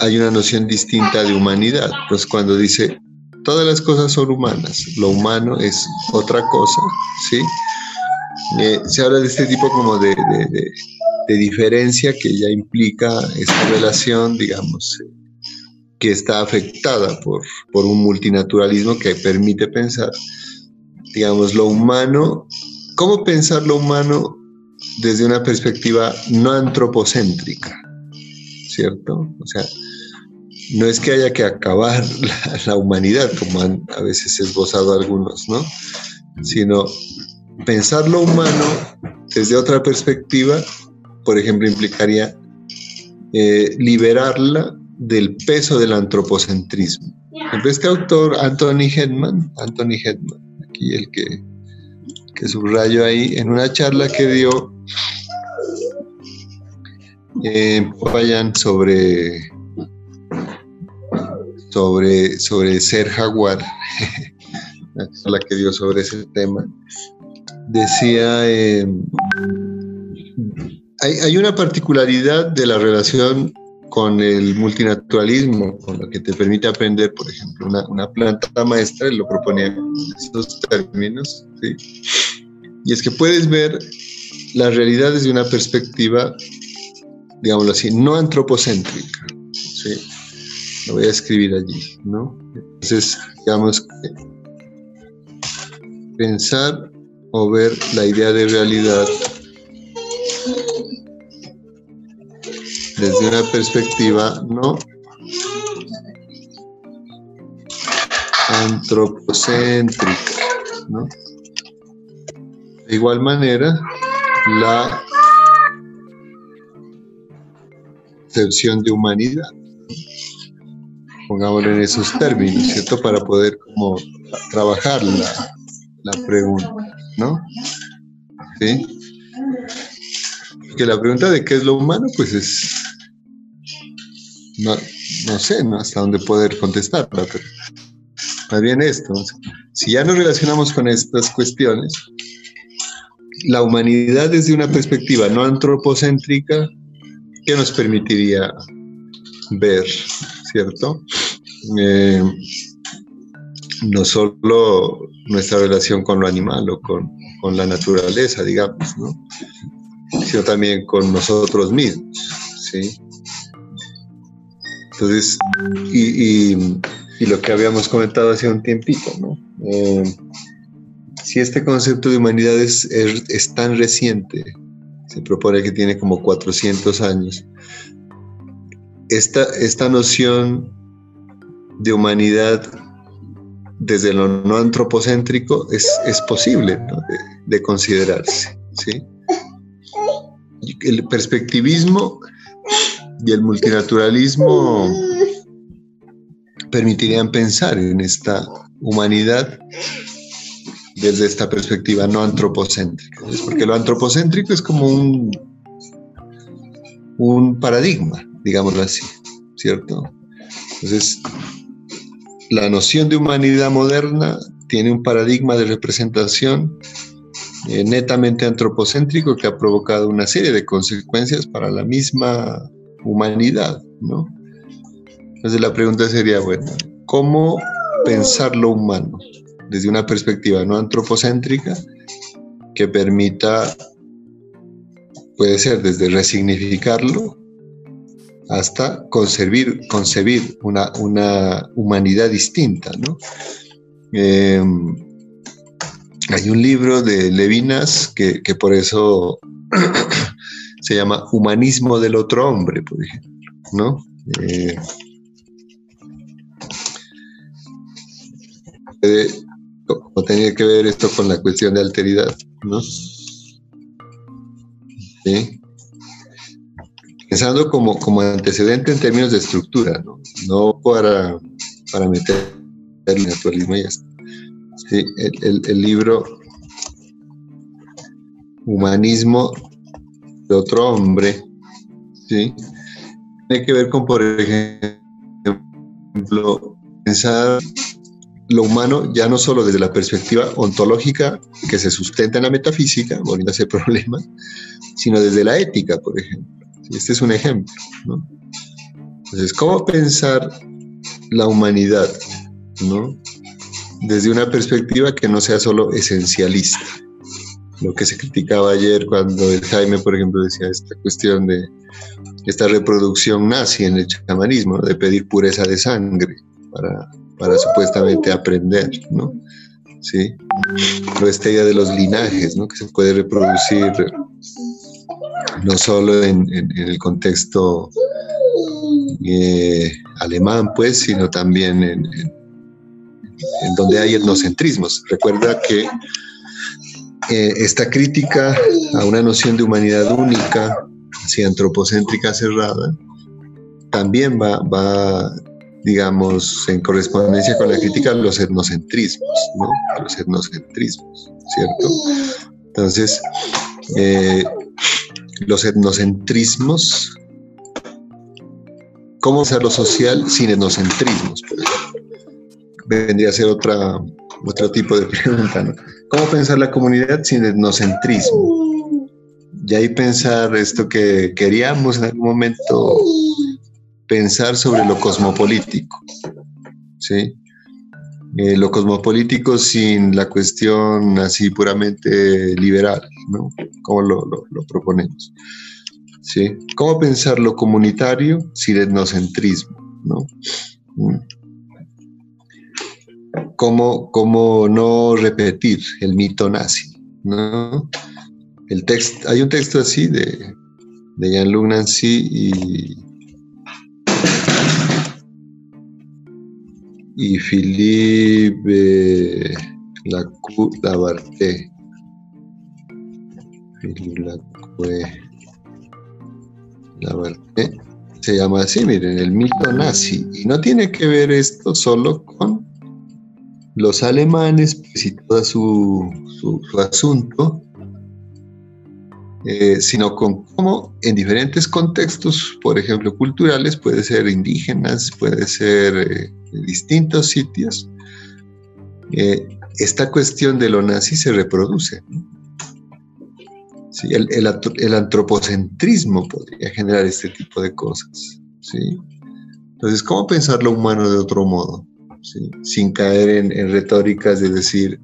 hay una noción distinta de humanidad. Pues cuando dice, todas las cosas son humanas, lo humano es otra cosa, ¿sí? Eh, se habla de este tipo como de, de, diferencia que ya implica esta relación, digamos, que está afectada por, por un multinaturalismo que permite pensar, digamos, lo humano, cómo pensar lo humano desde una perspectiva no antropocéntrica, ¿cierto? O sea, no es que haya que acabar [laughs] la, humanidad, como han a veces esbozado algunos, ¿no? Sino pensar lo humano desde otra perspectiva, por ejemplo, implicaría eh, liberarla del peso del antropocentrismo. Este autor, Anthony Hedman, Anthony Hedman, aquí el que, que subrayo ahí, en una charla que dio en sobre, sobre, sobre ser jaguar, [laughs] la que dio sobre ese tema, decía, eh, hay, hay una particularidad de la relación con el multinaturalismo, con lo que te permite aprender, por ejemplo, una, planta maestra, lo proponía en estos términos, y es que puedes ver la realidad desde una perspectiva, digámoslo así, no antropocéntrica. ¿sí? Lo voy a escribir allí, ¿no? Entonces, digamos, pensar o ver la idea de realidad desde una perspectiva no antropocéntrica, ¿no? De igual manera, la concepción de humanidad. Pongámoslo en esos términos, ¿cierto? Para poder como trabajar la, la pregunta, ¿no? ¿Sí? Que la pregunta de qué es lo humano, pues es, no, no sé. Hasta dónde poder contestarla, pero más bien esto, si ya nos relacionamos con estas cuestiones, la humanidad desde una perspectiva no antropocéntrica, ¿qué nos permitiría ver, ¿cierto? Eh, no solo nuestra relación con lo animal o con, la naturaleza, digamos, ¿no? sino también con nosotros mismos, ¿sí? Entonces, y, lo que habíamos comentado hace un tiempito, ¿no? Eh, si este concepto de humanidad es, es, tan reciente, se propone que tiene como 400 años, esta, esta noción de humanidad desde lo no antropocéntrico es, es posible de, considerarse. ¿sí? El perspectivismo y el multilateralismo permitirían pensar en esta humanidad desde esta perspectiva no antropocéntrica. Porque lo antropocéntrico es como un, un paradigma, digámoslo así, ¿cierto? Entonces, la noción de humanidad moderna tiene un paradigma de representación eh, netamente antropocéntrico que ha provocado una serie de consecuencias para la misma humanidad, ¿no? Entonces la pregunta sería, bueno, ¿cómo pensar lo humano desde una perspectiva no antropocéntrica que permita, puede ser desde resignificarlo hasta concebir, concebir una, una humanidad distinta. ¿no? Em, hay un libro de Levinas que, por eso [clears throat] se llama Humanismo del otro hombre, por ejemplo, ¿no? Eh, o tenía que ver esto con la cuestión de alteridad, ¿no? ¿Sí? pensando como, como antecedente en términos de estructura, no, no para, para meter el naturalismo y. Sí, el, el, libro Humanismo de otro hombre, ¿sí? tiene que ver con, por ejemplo, pensar lo humano ya no solo desde la perspectiva ontológica que se sustenta en la metafísica, volviendo a ese [laughs] problema, sino desde la ética, por ejemplo. Este es un ejemplo. ¿no? Entonces, ¿cómo pensar la humanidad ¿no? desde una perspectiva que no sea solo esencialista? Lo que se criticaba ayer cuando el Jaime, por ejemplo, decía esta cuestión de esta reproducción nazi en el chamanismo, de pedir pureza de sangre para, para supuestamente aprender, ¿no? ¿Sí? O esta idea de los linajes, ¿no? Que se puede reproducir no solo en, el contexto eh, alemán, pues, sino también en, donde hay etnocentrismos. Recuerda que eh, esta crítica a una noción de humanidad única, así antropocéntrica cerrada, también va, va, digamos, en correspondencia con la crítica los etnocentrismos, ¿no? Los etnocentrismos, ¿cierto? Entonces, eh, los etnocentrismos, cómo hacer lo social sin etnocentrismos, Vendría a ser otra, otro tipo de [laughs] pregunta, ¿no? ¿Cómo pensar la comunidad sin etnocentrismo? Y ahí pensar esto que queríamos en algún momento pensar sobre lo cosmopolítico, ¿sí? Eh, lo cosmopolítico sin la cuestión así puramente liberal, ¿no? Como lo, proponemos. ¿Sí? ¿Cómo pensar lo comunitario sin etnocentrismo, ¿no? Mm. ¿Cómo, ¿Cómo, no repetir el mito nazi, ¿no? El texto, hay un texto así de, de Jean-Luc Nancy y y Philippe Labarté. Philippe Labarté. Se llama así, miren, el mito nazi. Y no tiene que ver esto solo con los alemanes pues, y todo su, su asunto, eh, sino con cómo en diferentes contextos, por ejemplo, culturales, puede ser indígenas, puede ser eh, distintos sitios, eh, esta cuestión de lo nazi se reproduce. el, antropocentrismo podría generar este tipo de cosas. ¿sí? Entonces, ¿cómo pensar lo humano de otro modo? Sin caer en, retóricas de decir,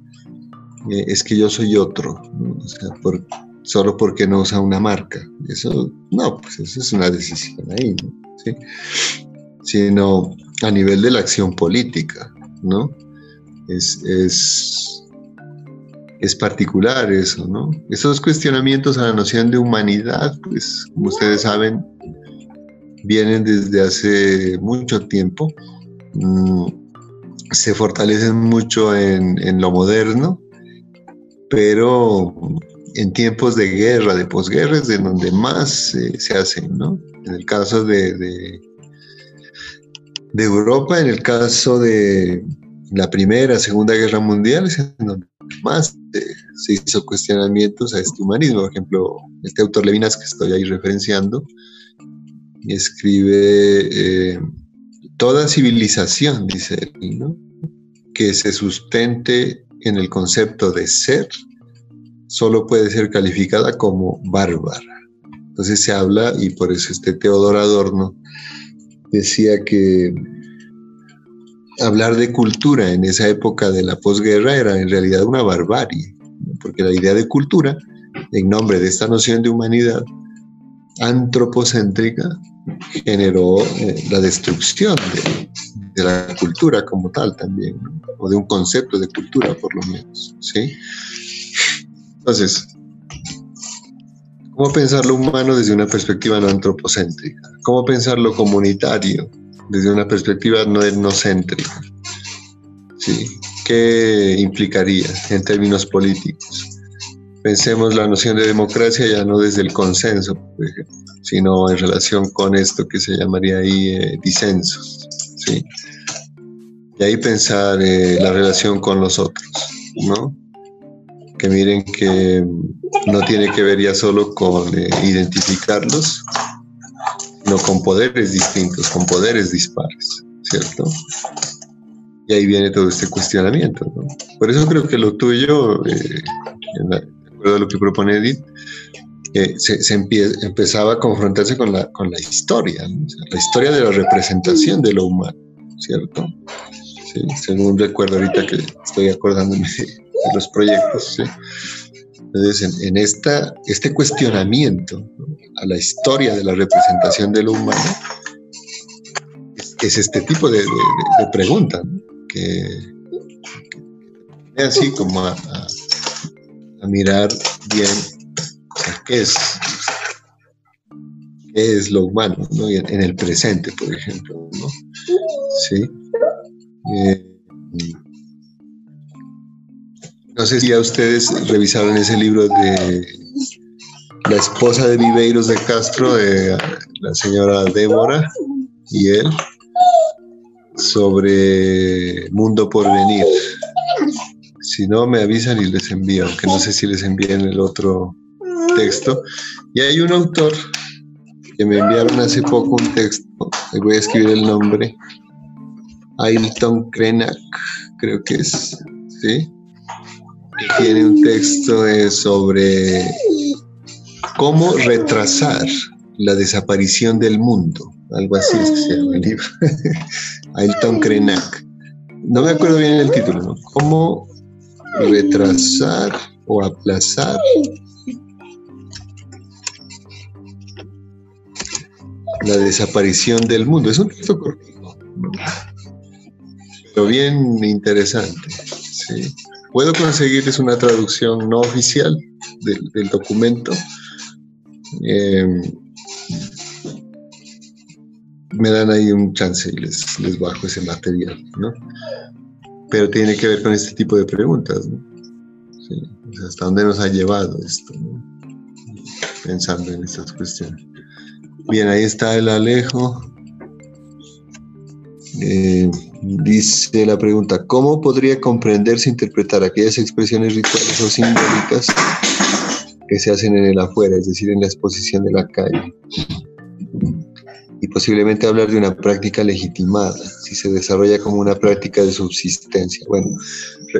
es que yo soy otro. O sea, solo porque no usa una marca. Eso, no, pues eso es una decisión ahí, ¿Sí? Sino a nivel de la acción política, ¿no? Es, es, es particular eso, ¿no? Esos cuestionamientos a la noción de humanidad, pues, como ustedes saben, vienen desde hace mucho tiempo, mm, se fortalecen mucho en, en lo moderno, pero en tiempos de guerra, de posguerra, es de donde más eh, se hacen, ¿no? En el caso de, de, Europa, en el caso de la Primera, Segunda Guerra Mundial, es en donde más eh, se hizo cuestionamientos a este humanismo. Por ejemplo, este autor Levinas que estoy ahí referenciando, escribe eh, toda civilización, dice él, ¿no? que se sustente en el concepto de ser solo puede ser calificada como bárbara. Entonces se habla, y por eso este Teodoro Adorno decía que hablar de cultura en esa época de la posguerra era en realidad una barbarie, porque la idea de cultura, en nombre de esta noción de humanidad antropocéntrica, generó eh, la destrucción de, la cultura como tal también, o de un concepto de cultura por lo menos. ¿sí? Entonces, ¿cómo pensar lo humano desde una perspectiva no antropocéntrica? ¿Cómo pensar lo comunitario desde una perspectiva no etnocéntrica? ¿Sí? ¿Qué implicaría en términos políticos? Pensemos la noción de democracia ya no desde el consenso, sino en relación con esto que se llamaría ahí eh, disensos. ¿sí? Y ahí pensar eh, la relación con los otros, ¿no? Que miren que no tiene que ver ya solo con eh, identificarlos, sino con poderes distintos, con poderes dispares, ¿cierto? Y ahí viene todo este cuestionamiento, ¿no? Por eso creo que lo tuyo, eh, de acuerdo a lo que propone Edith, eh, se, empezaba a confrontarse con la, con la historia, la historia de la representación de lo humano, ¿cierto? Sí, según recuerdo ahorita que estoy acordándome de los proyectos. Entonces, en, esta, este cuestionamiento a la historia de la representación de lo humano, es, este tipo de, de, pregunta, que, así como a, mirar bien qué es, qué es lo humano en, el presente, por ejemplo. ¿Sí? Eh, no sé si ya ustedes revisaron ese libro de la esposa de Viveiros de Castro, de la señora Débora y él, sobre Mundo por Venir. Si no, me avisan y les envío, aunque no sé si les envíen el otro texto. Y hay un autor que me enviaron hace poco un texto, le voy a escribir el nombre, Ailton Krenak, creo que es, ¿sí? Tiene un texto sobre cómo retrasar la desaparición del mundo, algo así es que se llama el libro, [laughs] Ailton Krenak. No me acuerdo bien el título. Cómo retrasar o aplazar la desaparición del mundo. Es un texto cortito, pero bien interesante. ¿sí? Puedo conseguirles una traducción no oficial del, documento. Em, me dan ahí un chance y les, les bajo ese material, ¿no? Pero tiene que ver con este tipo de preguntas, ¿Hasta dónde nos ha llevado esto? Pensando en estas cuestiones. Bien, ahí está el Alejo. Eh, dice la pregunta, ¿cómo podría comprenderse, interpretar aquellas expresiones rituales o simbólicas que se hacen en el afuera, es decir, en la exposición de la calle? Y posiblemente hablar de una práctica legitimada, si se desarrolla como una práctica de subsistencia. Bueno,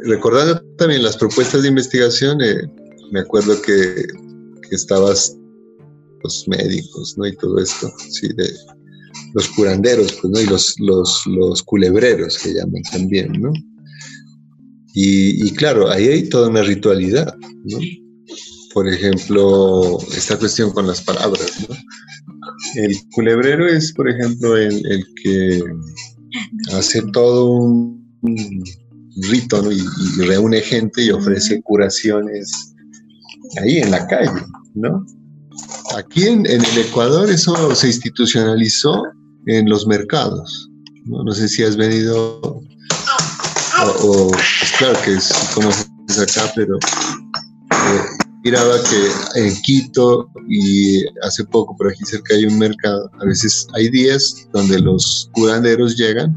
recordando también las propuestas de investigación, eh, me acuerdo que, que estabas los médicos, ¿no? Y todo esto, sí, de los curanderos, pues, ¿no? Y los, los, los culebreros que llaman también, ¿no? Y, claro, ahí hay toda una ritualidad, ¿no? Por ejemplo, esta cuestión con las palabras, ¿no? El culebrero es, por ejemplo, el, el que hace todo un, rito, ¿no? Y, y reúne gente y ofrece curaciones ahí en la calle, ¿no? Aquí en, en, el Ecuador eso se institucionalizó en los mercados. No, no sé si has venido o, o pues claro que es, conoces acá, pero eh, miraba que en Quito y hace poco por aquí cerca hay un mercado, a veces hay días donde los curanderos llegan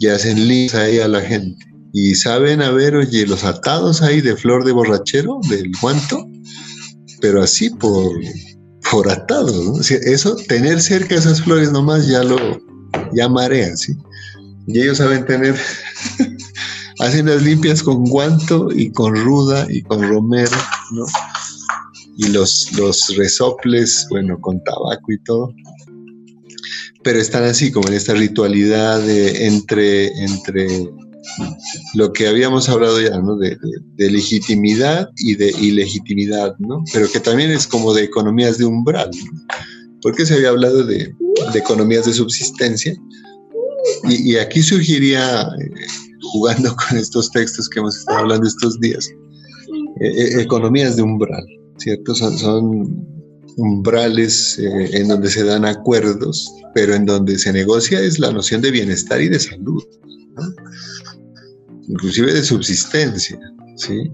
y hacen links ahí a la gente y saben a ver, oye, los atados ahí de flor de borrachero, del guanto, pero así por, por atado, ¿no? Eso, tener cerca esas flores nomás ya lo, ya marea, ¿sí? Y ellos saben tener, [laughs] hacen las limpias con guanto y con ruda y con romero, ¿no? Y los, los resoples, bueno, con tabaco y todo. Pero están así, como en esta ritualidad de, entre, entre lo que habíamos hablado ya, ¿no? De, de, de, legitimidad y de ilegitimidad, ¿no? Pero que también es como de economías de umbral, ¿no? Porque se había hablado de, de economías de subsistencia. Y, y aquí surgiría, eh, jugando con estos textos que hemos estado hablando estos días, eh, economías de umbral, ¿cierto? Son, son umbrales eh, en donde se dan acuerdos, pero en donde se negocia es la noción de bienestar y de salud. ¿no? Inclusive de subsistencia, ¿sí?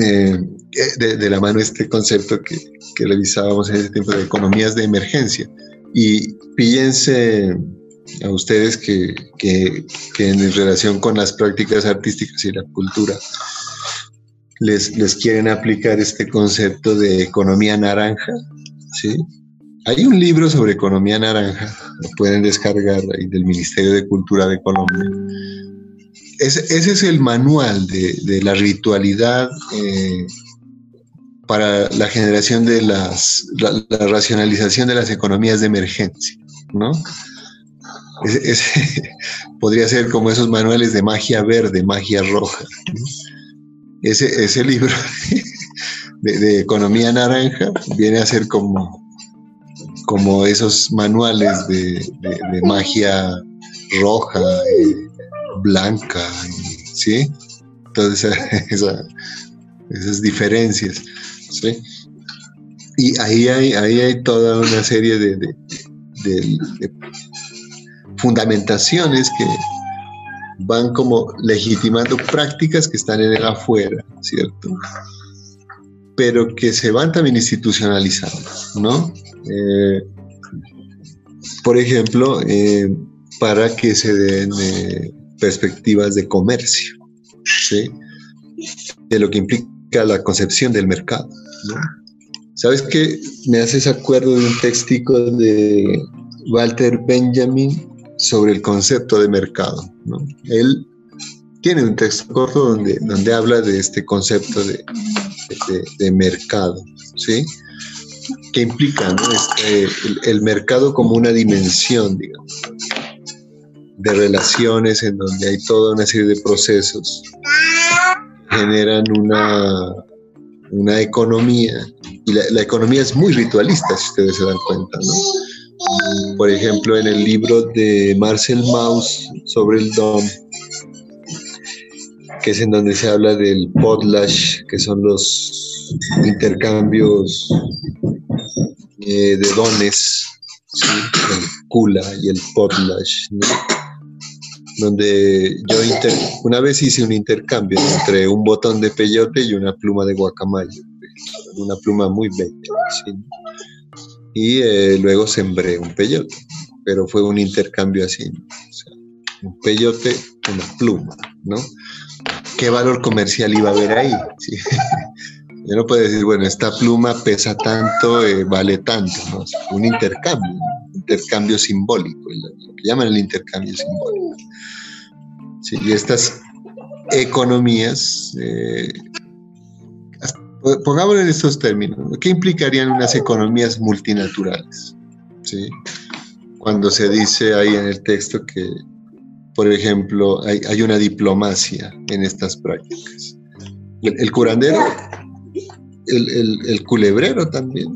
Eh, de, de, la mano este concepto que, que revisábamos en ese tiempo de economías de emergencia. Y píllense a ustedes que, que, que, en relación con las prácticas artísticas y la cultura les, les quieren aplicar este concepto de economía naranja, ¿sí? Hay un libro sobre economía naranja, lo pueden descargar ahí del Ministerio de Cultura de Colombia ese, ese es el manual de, de la ritualidad eh, para la generación de las, la, racionalización de las economías de emergencia, ¿no? Ese, [laughs] podría ser como esos manuales de magia verde, magia roja. Ese, ese libro [laughs] de, economía naranja viene a ser como, como esos manuales de magia roja, eh, blanca, ¿sí? [laughs] Esa, esas diferencias, ¿sí? Y ahí hay, ahí hay toda una serie de fundamentaciones que van como legitimando prácticas que están en el afuera, ¿cierto? Pero que se van también institucionalizando, ¿no? Eh, por ejemplo, eh, para que se den eh, perspectivas de comercio, ¿sí? de lo que implica la concepción del mercado. ¿Sabes qué? Me haces acuerdo de un textico de Walter Benjamin sobre el concepto de mercado. ¿no? Él tiene un texto corto donde, donde habla de este concepto de, de, de mercado, ¿sí? que implica ¿no? este, el, el mercado como una dimensión, digamos de relaciones en donde hay toda una serie de procesos generan una, una economía y la, la, economía es muy ritualista si ustedes se dan cuenta ¿no? por ejemplo en el libro de Marcel Mauss sobre el DOM que es en donde se habla del potlash que son los intercambios eh, de dones ¿sí? Kula y el Potlatch, donde yo [laughs] una vez hice un intercambio entre un botón de peyote y una pluma de guacamayo, una pluma muy bella. Y eh, luego sembré un peyote, pero fue un intercambio así, un peyote, una pluma, ¿no? ¿Qué valor comercial iba a haber ahí? [laughs] Yo no puedo decir, bueno, esta pluma pesa tanto, eh, vale tanto, ¿no? Un intercambio, un intercambio simbólico, lo que llaman el intercambio simbólico. y estas economías, eh, pongámoslo en estos términos, ¿qué implicarían unas economías multinaturales? Cuando se dice ahí en el texto que, por ejemplo, hay, una diplomacia en estas prácticas. el curandero el, culebrero también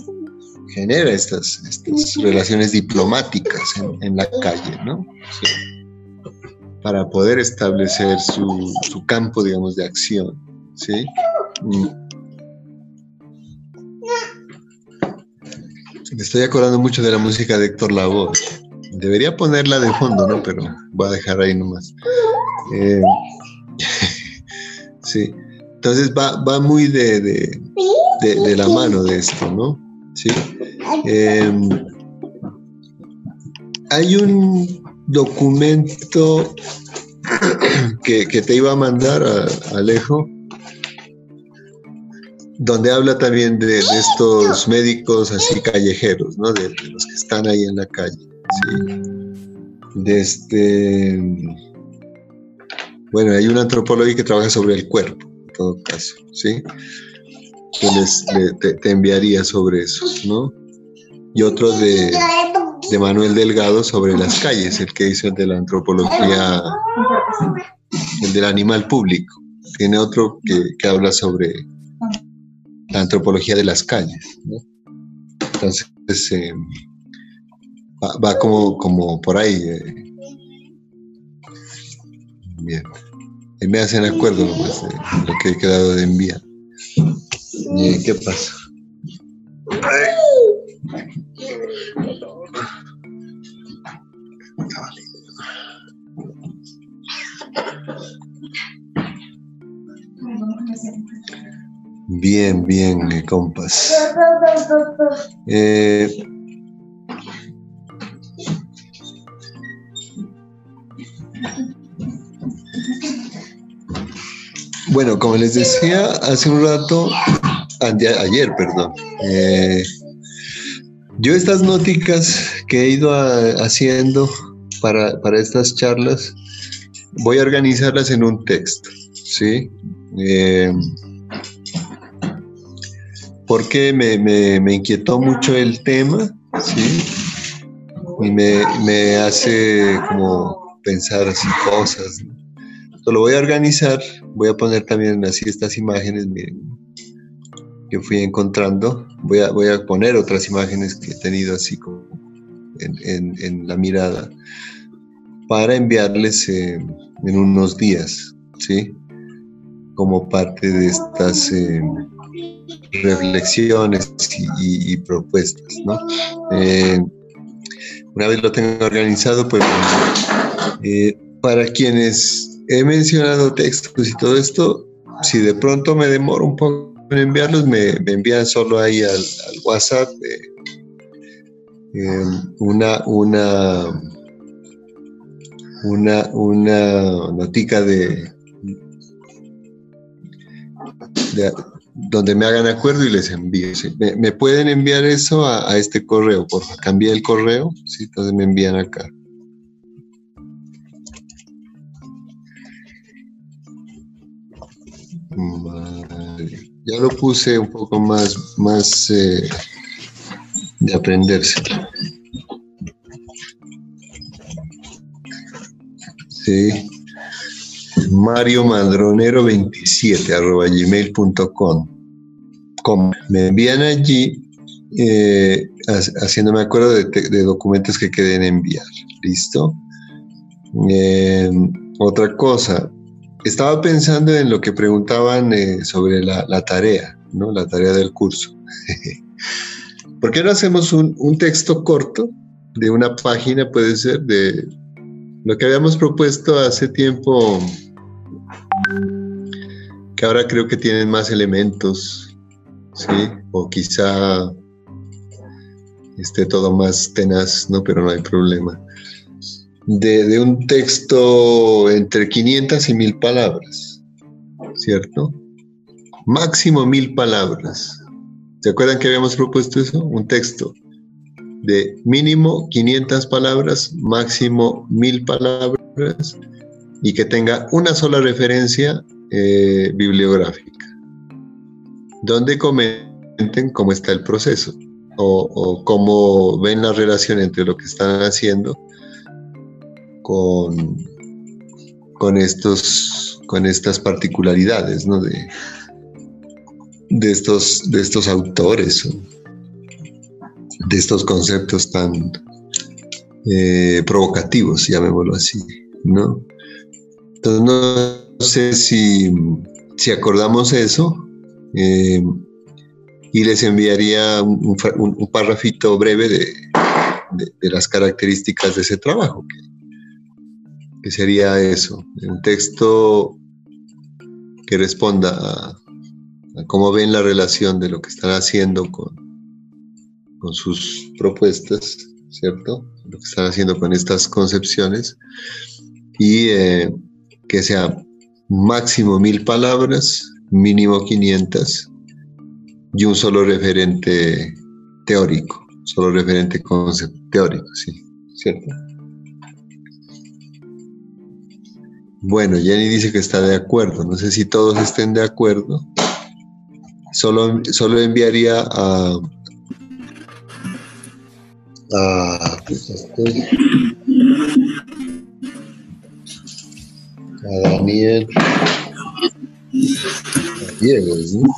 genera estas, estas relaciones diplomáticas en, la calle, ¿no? Para poder establecer su, campo, digamos, de acción, ¿sí? Mm. Me estoy acordando mucho de la música de Héctor Lavoe. Debería ponerla de fondo, ¿no? Pero voy a dejar ahí nomás. Eh, [laughs] sí. Entonces va, muy de, de, la mano de esto, ¿no? ¿Sí? Em, hay un documento que, te iba a mandar, a, Alejo, donde habla también de, estos médicos así callejeros, ¿no? De, los que están ahí en la calle. ¿sí? De este. Bueno, hay una antropología que trabaja sobre el cuerpo, en todo caso, ¿sí? que les, te, enviaría sobre eso, ¿no? Y otro de, de, Manuel Delgado sobre las calles, el que hizo el de la antropología, el del animal público. Tiene otro que, que habla sobre la antropología de las calles. Entonces, eh, va, como, como por ahí. Eh. Bien. Y me hacen acuerdo nomás de lo que he quedado de enviar. ¿Y qué pasa? Bien, bien, compas. Eh, bueno, como les decía hace un rato, ayer, perdón. Eh, yo estas nóticas que he ido haciendo para, estas charlas, voy a organizarlas en un texto, ¿sí? Eh, porque me, inquietó mucho el tema, ¿sí? Y me, hace como pensar cosas. lo voy a organizar, voy a poner también así estas imágenes, miren, que fui encontrando. Voy a, voy a poner otras imágenes que he tenido así como en, la mirada para enviarles eh, en unos días, ¿sí? Como parte de estas eh, reflexiones y, propuestas, ¿no? Eh, una vez lo tengo organizado, pues para quienes he mencionado textos y todo esto, si de pronto me demoro un poco enviarlos, me, envían solo ahí al, WhatsApp eh, una, una, una, una notica de, donde me hagan acuerdo y les envío. Me, pueden enviar eso a, este correo, por favor. Cambié el correo, ¿sí? entonces me envían acá. Ya lo puse un poco más, más eh, de aprenderse. Sí. Mario Madronero 27 arroba gmail.com. Me envían allí eh, haciéndome acuerdo de, documentos que queden enviar. ¿Listo? Eh, otra cosa, estaba pensando en lo que preguntaban eh, sobre la, tarea, ¿no? La tarea del curso. [laughs] ¿Por qué no hacemos un, texto corto, de una página, puede ser de lo que habíamos propuesto hace tiempo, que ahora creo que tienen más elementos, ¿sí? O quizá esté todo más tenaz, ¿no? Pero no hay problema. De, un texto entre 500 y 1000 palabras, ¿cierto? Máximo 1000 palabras. ¿Se acuerdan que habíamos propuesto eso? Un texto de mínimo 500 palabras, máximo 1000 palabras y que tenga una sola referencia eh, bibliográfica, donde comenten cómo está el proceso o, cómo ven la relación entre lo que están haciendo con, con, estos, con estas particularidades de, de, estos, de estos autores de estos conceptos tan eh, provocativos, llamémoslo así, ¿no? Entonces no sé si, si acordamos eso eh, y les enviaría un, un, párrafito breve de, de, las características de ese trabajo, que sería eso, un texto que responda a, a cómo ven la relación de lo que están haciendo con, con sus propuestas, ¿cierto? Lo que están haciendo con estas concepciones y eh, que sea máximo mil palabras, mínimo 500 y un solo referente teórico, solo referente teórico, sí, ¿cierto? Bueno, Jenny dice que está de acuerdo, no sé si todos estén de acuerdo. Solo, solo enviaría a, a, a Daniel, a Diego, ¿no?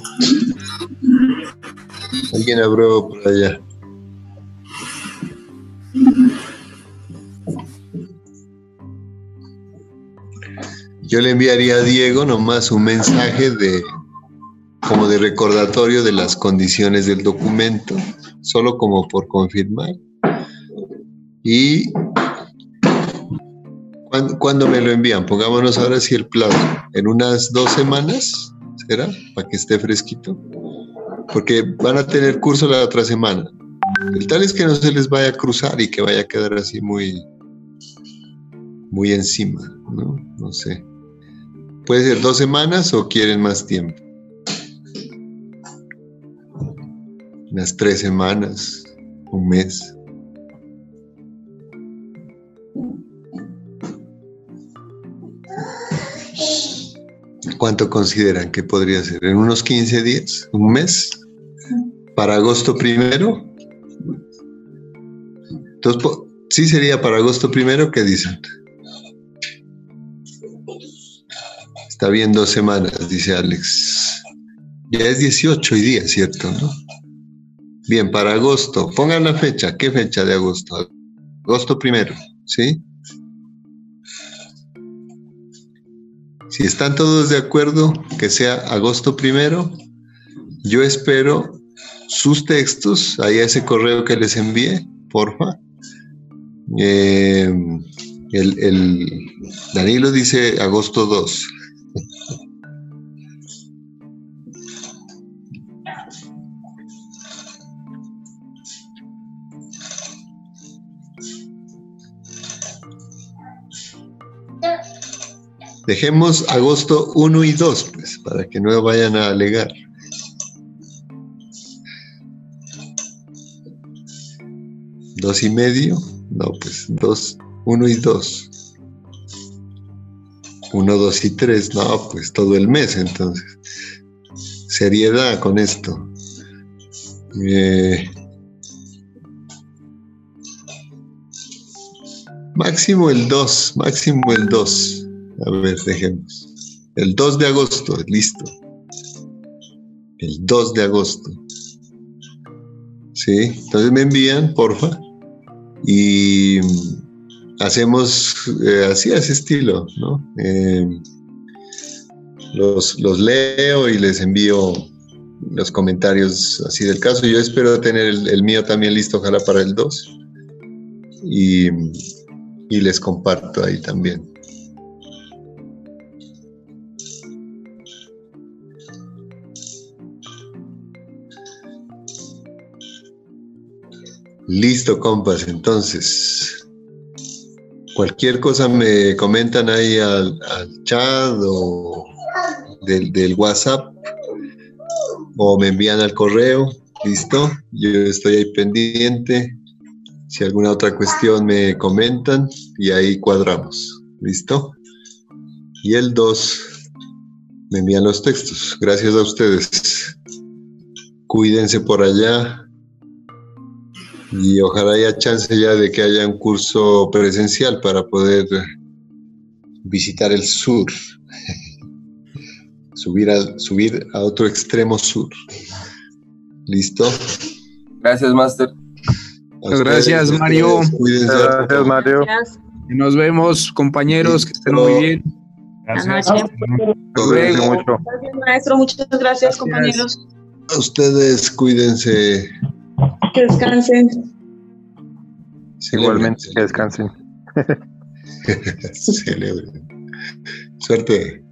Alguien abrió por allá. Yo le enviaría a Diego nomás un mensaje de como de recordatorio de las condiciones del documento, solo como por confirmar. Y ¿cuándo, me lo envían? Pongámonos ahora sí el plazo. ¿En unas dos semanas? ¿Será? Para que esté fresquito. Porque van a tener curso la otra semana. El tal es que no se les vaya a cruzar y que vaya a quedar así muy, muy encima, ¿no? No sé. Puede ser dos semanas o quieren más tiempo. Unas tres semanas, un mes. ¿Cuánto consideran que podría ser? ¿En unos 15 días? ¿Un mes? ¿Para agosto primero? Entonces, sí sería para agosto primero, ¿qué dicen? Está bien dos semanas, dice Alex. Ya es 18 hoy día, ¿cierto? Bien, para agosto. Pongan la fecha. ¿Qué fecha de agosto? Agosto primero, ¿sí? Si están todos de acuerdo que sea agosto primero, yo espero sus textos, ahí a ese correo que les envié, porfa. Eh, el, Danilo dice agosto 2. Dejemos agosto 1 y 2, pues, para que no vayan a alegar. ¿Dos y medio? No, pues dos, uno y dos. Uno, dos y tres, no, pues todo el mes entonces. Seriedad con esto. Eh, máximo el 2, máximo el 2. A ver, dejemos. El 2 de agosto, listo. El 2 de agosto. Sí, entonces me envían, porfa. Y hacemos eh, así, ese estilo, ¿no? Eh, los, los, leo y les envío los comentarios así del caso. Yo espero tener el, el mío también listo, ojalá para el 2. y, y les comparto ahí también. Listo, compas. Entonces, cualquier cosa me comentan ahí al, chat o del, del, WhatsApp o me envían al correo. Listo, yo estoy ahí pendiente. Si alguna otra cuestión me comentan y ahí cuadramos. ¿Listo? Y el 2 me envían los textos. Gracias a ustedes. Cuídense por allá y ojalá haya chance ya de que haya un curso presencial para poder visitar el sur, [laughs] subir a, subir a otro extremo sur. ¿Listo? Gracias, Master. Muchas gracias, Mario. Cuídense. Gracias, Mario. Y nos vemos, compañeros, que estén muy bien. Gracias. Cuídense mucho. Gracias, maestro. Muchas gracias, compañeros. A ustedes cuídense. Que descansen. Igualmente, que descansen. [laughs] Celebren. Suerte.